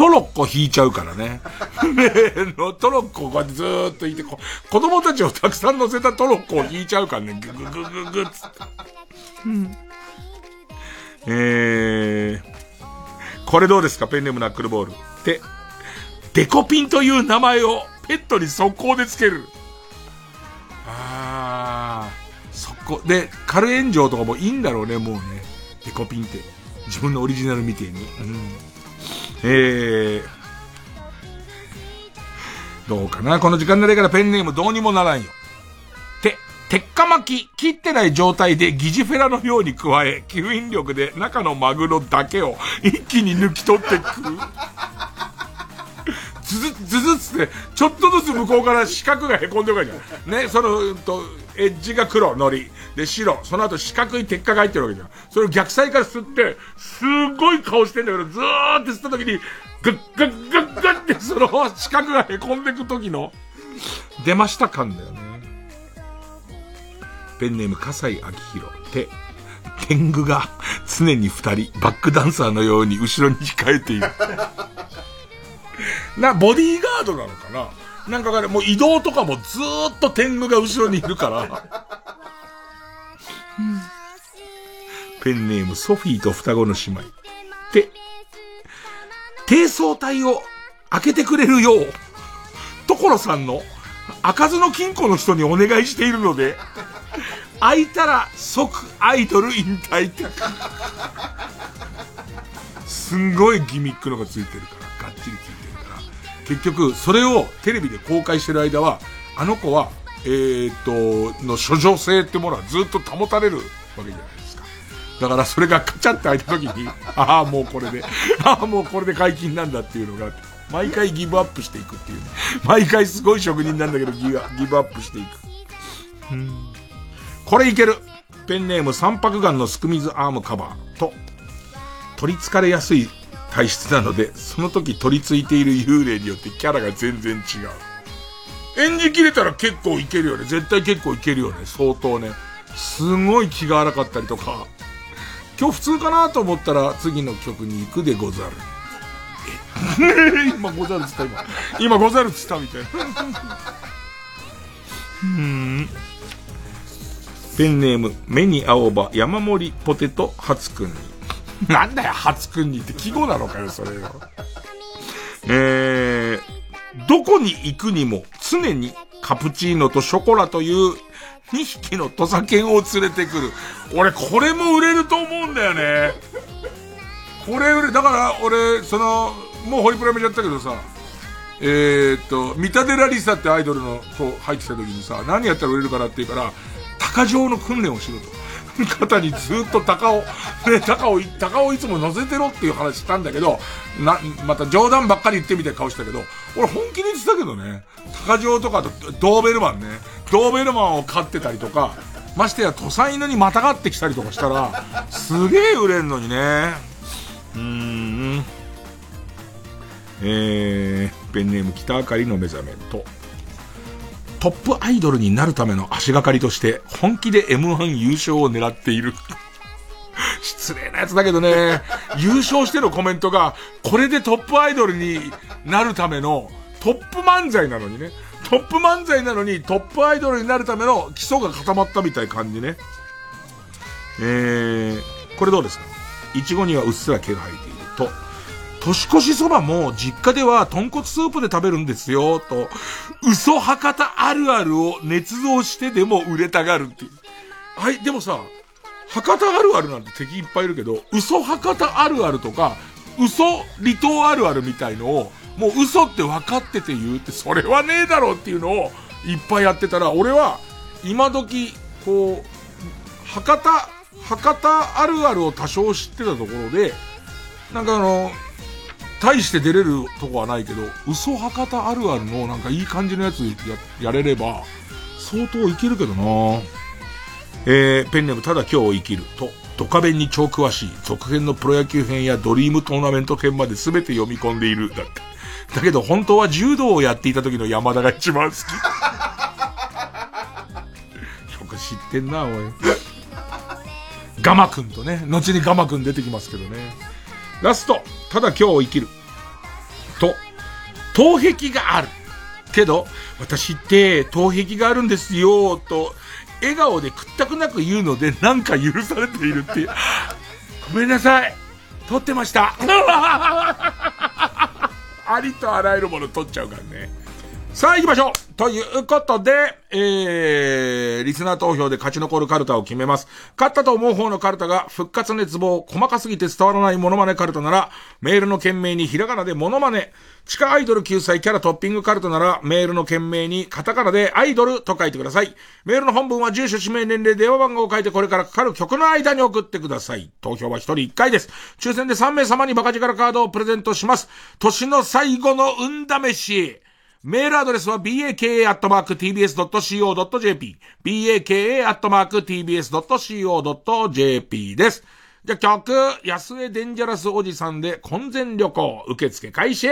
トロッコ引いちゃうからね。ねの、トロッコをこうやってずーっと引いて、子供たちをたくさん乗せたトロッコを引いちゃうからね。ぐぐぐぐぐっつって。うん、えー、これどうですか？ペンネームナックルボール。で、デコピンという名前をペットに速攻でつける。あー、速攻。で、軽炎上とかもいいんだろうね、もうね。デコピンって。自分のオリジナルみてえに。うん。えー、どうかな？この時間になれからペンネームどうにもならんよ。て鉄火巻き、切ってない状態で疑似フェラのように加え、吸引力で中のマグロだけを一気に抜き取ってくる。ずず、ずずつって、ちょっとずつ向こうから四角が凹んでるからじゃん。ね、その、と、エッジが黒、のり。で、白。その後四角い鉄火が入ってるわけじゃん。それを逆サイから吸って、すっごい顔してんだけど、ずーって吸った時に、グッグッグッグッってその四角が凹んでく時の、出ました感だよね。ペンネーム笠井明宏。手、天狗が常に二人、バックダンサーのように後ろに控えている。な、ボディーガードなのかな？なんかもう移動とかもずーっと天狗が後ろにいるから。ペンネームソフィーと双子の姉妹。で、低層体を開けてくれるよう、所さんの開かずの金庫の人にお願いしているので、開いたら即アイドル引退って。すんごいギミックのがついてるから、結局、それをテレビで公開してる間は、あの子は、えー、っと、の処女性ってものはずっと保たれるわけじゃないですか。だからそれがカチャって開いた時に、ああ、もうこれで、ああ、もうこれで解禁なんだっていうのが、毎回ギブアップしていくっていう、毎回すごい職人なんだけどギギブアップしていく。これいけるペンネーム三白眼のスクミズアームカバーと、取り憑かれやすい体質なので、その時取り付いている幽霊によってキャラが全然違う。演じきれたら結構いけるよね。絶対結構いけるよね。相当ね。すごい気が荒かったりとか。今日普通かなと思ったら次の曲に行くでござる。え 今ござるっつった今。今ござるっつったみたいな。うん。ペンネーム、目に青葉、山盛りポテト、初くんに。なんだよ、初くんにって記号なのかよ、それよ。えー、どこに行くにも常にカプチーノとショコラという2匹の土佐犬を連れてくる。俺、これも売れると思うんだよね。これ売れ、だから俺、その、もうホリプラめちゃったけどさ、えー、っと、三田寺リサってアイドルの子入ってきた時にさ、何やったら売れるかなって言うから、鷹状の訓練をしろと。肩にずっと鷹を、ね、鷹を、鷹をいつも乗せてろっていう話したんだけど、な、また冗談ばっかり言ってみたい顔したけど、俺本気で言ってたけどね、鷹状とかとドーベルマンね、ドーベルマンを飼ってたりとか、ましてや土佐犬にまたがってきたりとかしたら、すげえ売れんのにね。うーん。えー、ペンネーム北あかりの目覚めと、トップアイドルになるための足がかりとして、本気で M1 優勝を狙っている。失礼なやつだけどね、優勝してるコメントが、これでトップアイドルになるための、トップ漫才なのにね。トップ漫才なのに、トップアイドルになるための基礎が固まったみたい感じね。えー、これどうですか？いちごにはうっすら毛が生えていると。年越しそばも実家では豚骨スープで食べるんですよ、と、嘘博多あるあるを捏造してでも売れたがるっていう。はい、でもさ、博多あるあるなんて敵いっぱいいるけど、嘘博多あるあるとか、嘘離島あるあるみたいのを、もう嘘って分かってて言うって、それはねえだろうっていうのをいっぱいやってたら、俺は、今時、こう、博多、博多あるあるを多少知ってたところで、なんかあの、大して出れるとこはないけど、嘘博多あるあるのなんかいい感じのやつや、やれれば、相当いけるけどなえー、ペンネームただ今日を生きると、ドカベンに超詳しい、続編のプロ野球編やドリームトーナメント編まで全て読み込んでいる、だって。だけど本当は柔道をやっていた時の山田が一番好き。よく知ってんな、おい。ガマくんとね、後にガマくん出てきますけどね。ラスト、ただ今日を生きる。と、頭壁がある。けど、私って頭壁があるんですよ、と、笑顔で屈託なく言うので、なんか許されているっていう。ごめんなさい。撮ってました。ありとあらゆるもの撮っちゃうからね。さあ行きましょうということで、えー、リスナー投票で勝ち残るカルタを決めます。勝ったと思う方のカルタが復活熱望、細かすぎて伝わらないモノマネカルタなら、メールの件名にひらがなでモノマネ、地下アイドル救済キャラトッピングカルタなら、メールの件名にカタカナでアイドルと書いてください。メールの本文は住所、氏名、年齢、電話番号を書いてこれからかかる曲の間に送ってください。投票は1人1回です。抽選で3名様にバカ力カードをプレゼントします。年の最後の運試し。メールアドレスは baka.tbs.co.jp。baka.tbs.co.jp です。じゃ曲、安江デンジャラスおじさんで婚前旅行受付開始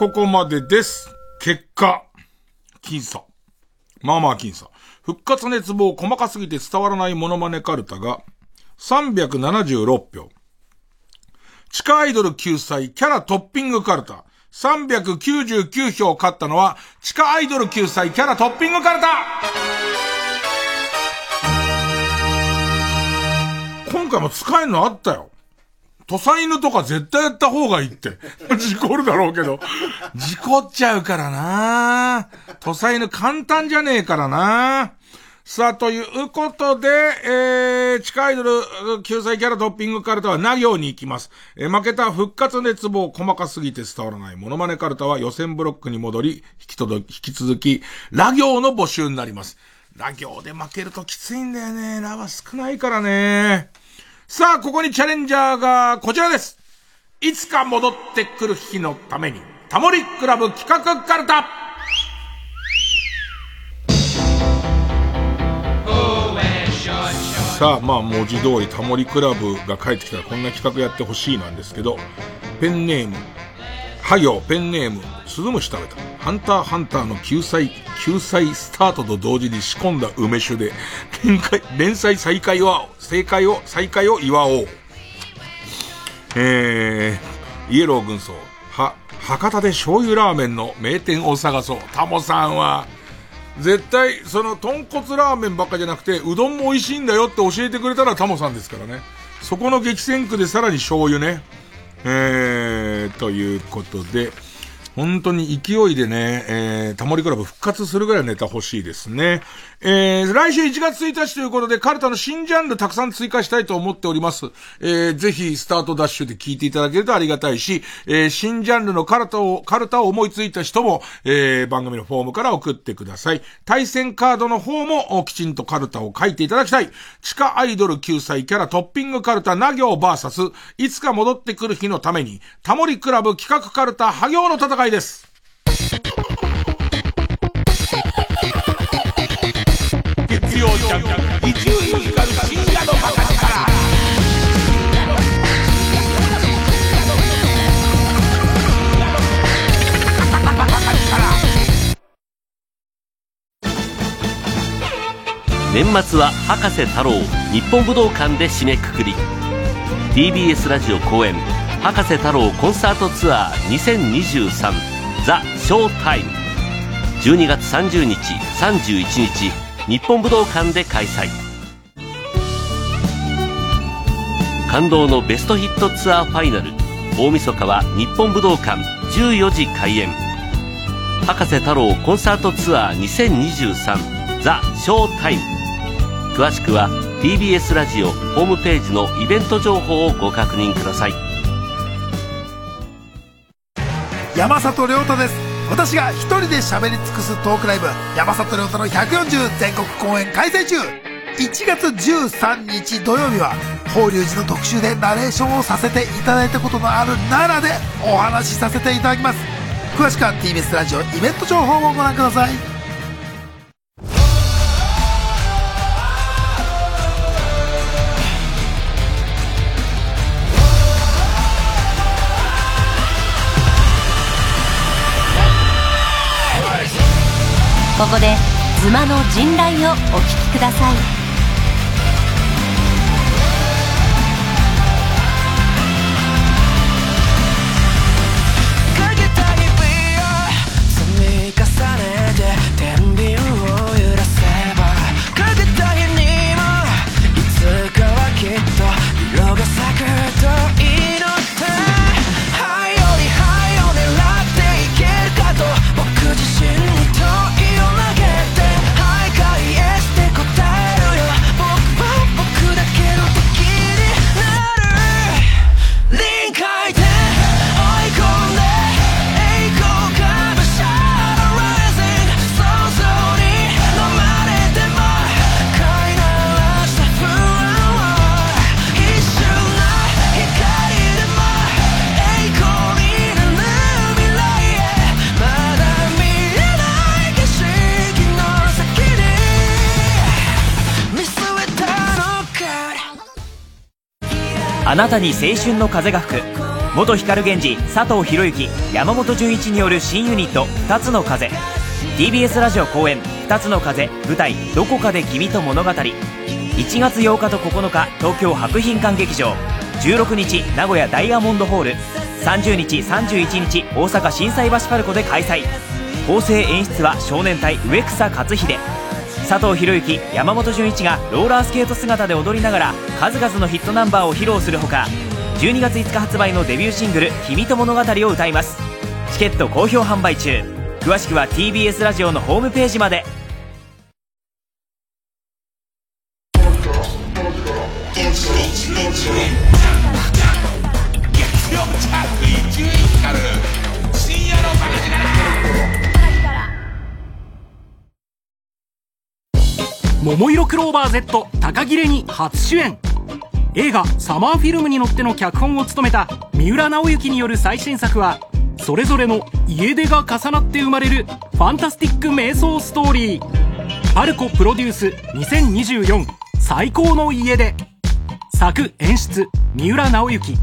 ここまでです。結果、僅差。まあまあ僅差。復活熱望細かすぎて伝わらないモノマネカルタが376票。地下アイドル救済キャラトッピングカルタ。399票勝ったのは、地下アイドル救済キャラトッピングカルタ今回も使えるのあったよ。土佐犬とか絶対やった方がいいって。事故るだろうけど。事故っちゃうからな土佐犬簡単じゃねえからなさあ、ということで、えー、地下アイドル救済キャラトッピングカルタはな行に行きます。えー負けた復活熱望細かすぎて伝わらないモノマネカルタは予選ブロックに戻り、引き届き、引き続き、ラ行の募集になります。ラ行で負けるときついんだよね。ラは少ないからね。さあ、ここにチャレンジャーがこちらです。いつか戻ってくる日のために、タモリクラブ企画カルタさあ、まあ文字通りタモリクラブが帰ってきたらこんな企画やってほしいなんですけど、ペンネーム、は行、ペンネーム、スズムシ食べた。ハンターハンターの救済、救済スタートと同時に仕込んだ梅酒で、連載連載再開は、正解を、再開を祝おう。えー、イエロー軍曹、は、博多で醤油ラーメンの名店を探そう。タモさんは、絶対、その、豚骨ラーメンばっかじゃなくて、うどんも美味しいんだよって教えてくれたらタモさんですからね。そこの激戦区でさらに醤油ね。えー、ということで、本当に勢いでね、えー、タモリクラブ復活するぐらいネタ欲しいですね。えー、来週1月1日ということで、カルタの新ジャンルたくさん追加したいと思っております。えー、ぜひ、スタートダッシュで聞いていただけるとありがたいし、えー、新ジャンルのカルタを、カルタを思いついた人も、えー、番組のフォームから送ってください。対戦カードの方も、きちんとカルタを書いていただきたい。地下アイドル救済キャラトッピングカルタ、な行バーサス、いつか戻ってくる日のために、タモリクラブ企画カルタ、は行の戦いです。月曜ジャンク伊集院光深夜のバカ力年末は博士太郎日本武道館で締めくくり。TBS ラジオ公演博士太郎コンサートツアー2023ザ・ショータイム。12月30日31日日本武道館で開催。感動のベストヒットツアーファイナル。大晦日は日本武道館。14時開演。博士太郎コンサートツアー2023ザ・ショータイム。詳しくは TBS ラジオホームページのイベント情報をご確認ください。山里亮太です。私が一人で喋り尽くすトークライブ山里亮太の140全国公演開催中。1月13日土曜日は法隆寺の特集でナレーションをさせていただいたことのある奈良でお話しさせていただきます。詳しくは TBS ラジオイベント情報をご覧ください。ここでズマの陣雷をお聴きください。なたに青春の風が吹く。元光源氏佐藤博之山本純一による新ユニット「二つの風」TBS ラジオ公演「二つの風」舞台「どこかで君と物語」1月8日と9日東京博品館劇場。16日名古屋ダイヤモンドホール。30日31日大阪心斎橋パルコで開催。構成演出は少年隊植草克秀。佐藤博之山本純一がローラースケート姿で踊りながら数々のヒットナンバーを披露するほか12月5日発売のデビューシングル「君と物語」を歌います。チケット好評販売中。詳しくは TBS ラジオのホームページまで。桃色クローバー Z 高切れに初主演。映画「サマーフィルム」に乗っての脚本を務めた三浦直之による最新作はそれぞれの家出が重なって生まれるファンタスティック瞑想ストーリー。パルコプロデュース2024最高の家出。作演出三浦直之。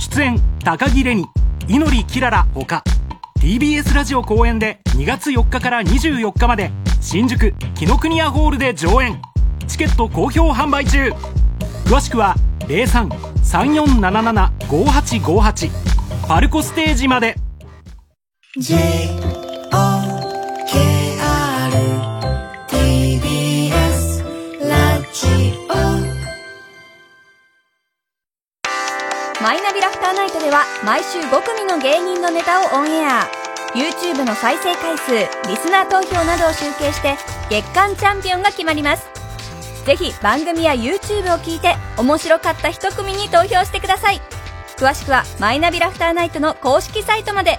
出演高木レニ祈りきららほか TBS ラジオ公演で2月4日から24日まで。新宿紀ノ国屋ホールで上演。チケット好評販売中。詳しくは03-3477-5858パルコステージまで。TBS ラジマイナビラフターナイトでは毎週5組の芸人のネタをオンエア YouTube の再生回数リスナー投票などを集計して月間チャンピオンが決まります。ぜひ番組や YouTube を聞いて面白かった一組に投票してください。詳しくはマイナビラフターナイトの公式サイトまで。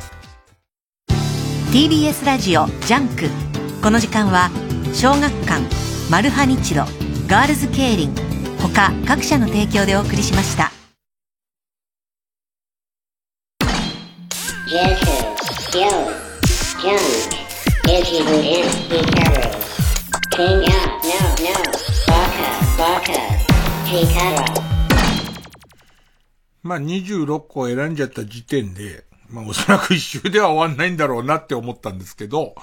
TBS ラジオジャンク。この時間は小学館マルハニチロガールズケイリン他各社の提供でお送りしました。Jazz, Yo, Junk, Izzy Wooden, Hikaru. King up, no, no, Baka, Baka, Hikaru. まあ、26個選んじゃった時点で、まあ、おそらく一周では終わんないんだろうなって思ったんですけど、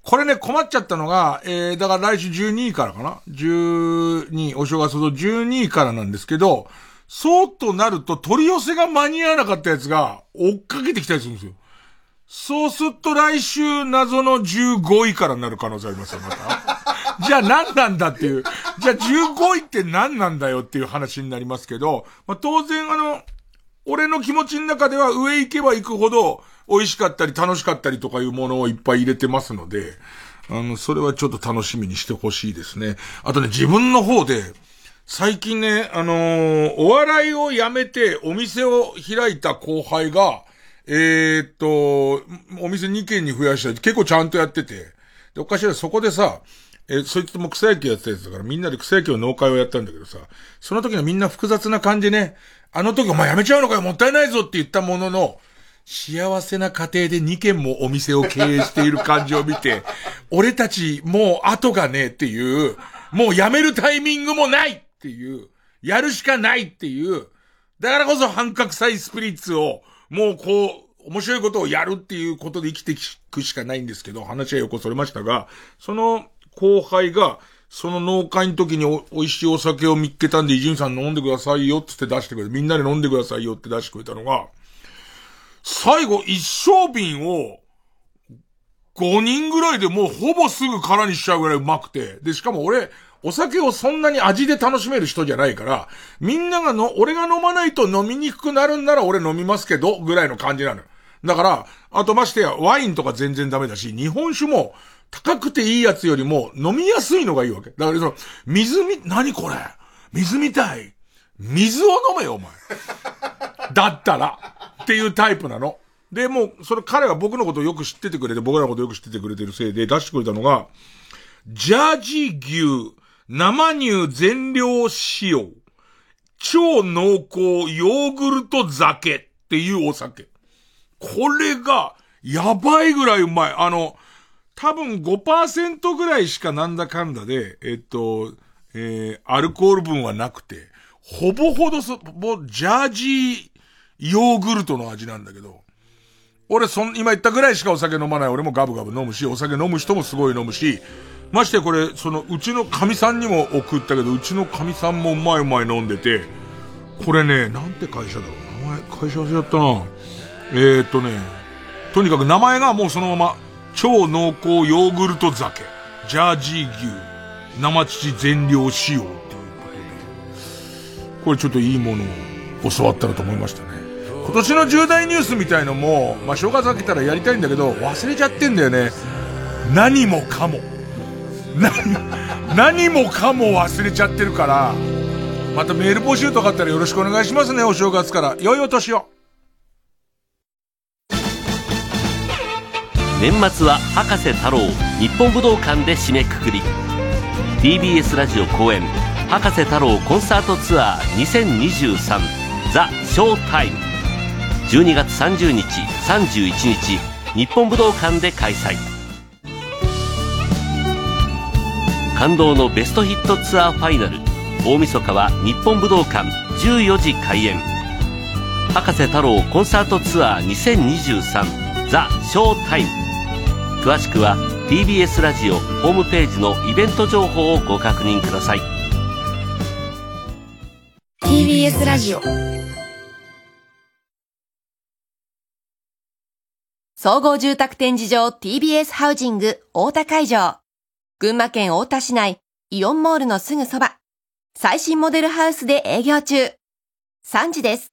これね、困っちゃったのが、えー、だから来週12位からかな ?12、お正月の12位からなんですけど、そうとなると取り寄せが間に合わなかったやつが追っかけてきたりするんですよ。そうすると来週謎の15位からになる可能性ありますよ、また。じゃあ何なんだっていう。じゃあ15位って何なんだよっていう話になりますけど、まあ、当然あの、俺の気持ちの中では上行けば行くほど美味しかったり楽しかったりとかいうものをいっぱい入れてますので、あの、それはちょっと楽しみにしてほしいですね。あとね、自分の方で、最近ね、あのー、お笑いをやめてお店を開いた後輩が、えー、っと、お店2軒に増やした結構ちゃんとやってて、で、おかしいな、そこでさ、えー、そいつも草野球やってたやつだから、みんなで草野球の農会をやったんだけどさ、その時のみんな複雑な感じね、あの時お前やめちゃうのかよ、もったいないぞって言ったものの、幸せな家庭で2軒もお店を経営している感じを見て、俺たちもう後がねえっていう、もうやめるタイミングもないっていう、やるしかないっていう、だからこそ半角サイスピリッツを、もうこう、面白いことをやるっていうことで生きていくしかないんですけど、話はよくそれましたが、その後輩が、その農会の時にお美味しいお酒を見っけたんで、伊集院さん飲んでくださいよって出してくれて、みんなで飲んでくださいよって出してくれたのが、最後一升瓶を、5人ぐらいでもうほぼすぐ空にしちゃうぐらいうまくて、で、しかも俺、お酒をそんなに味で楽しめる人じゃないから、みんながの、俺が飲まないと飲みにくくなるんなら俺飲みますけど、ぐらいの感じなのよ。だから、あとましてや、ワインとか全然ダメだし、日本酒も、高くていいやつよりも、飲みやすいのがいいわけ。だからその、水み、何これ？水みたい。水を飲めよ、お前。だったら。っていうタイプなの。で、もう、それ彼は僕のことをよく知っててくれて、僕らのことをよく知っててくれてるせいで出してくれたのが、ジャージー牛、生乳全量使用、超濃厚ヨーグルト酒っていうお酒。これが、やばいぐらいうまい。あの、多分5%ぐらいしかなんだかんだで、えっと、えー、アルコール分はなくて、ほぼほどそ、もう、ジャージーヨーグルトの味なんだけど、俺そん、今言ったぐらいしかお酒飲まない俺もガブガブ飲むし、お酒飲む人もすごい飲むし、ましてこれ、その、うちの神さんにも送ったけど、うちの神さんもうまいうまい飲んでて、これね、なんて会社だろう。名前、会社忘れちゃったな。えー、っとね、とにかく名前がもうそのまま、超濃厚ヨーグルト酒、ジャージー牛、生乳全量使用っていうことで、これちょっといいものを教わったらと思いましたね。今年の重大ニュースみたいのも、まあ、正月明けたらやりたいんだけど、忘れちゃってんだよね。何もかも。何、何もかも忘れちゃってるから、またメール募集とかあったらよろしくお願いしますね、お正月から。良いお年を。年末は博士太郎日本武道館で締めくくり TBS ラジオ公演博士太郎コンサートツアー2023ザ・ショータイム12月30日31日日本武道館で開催感動のベストヒットツアーファイナル。大晦日は日本武道館。14時開演。博士太郎コンサートツアー2023ザ・ショータイム。詳しくは TBS ラジオホームページのイベント情報をご確認ください。TBS ラジオ。総合住宅展示場 TBS ハウジング大田会場。群馬県太田市内イオンモールのすぐそば。最新モデルハウスで営業中。3時です。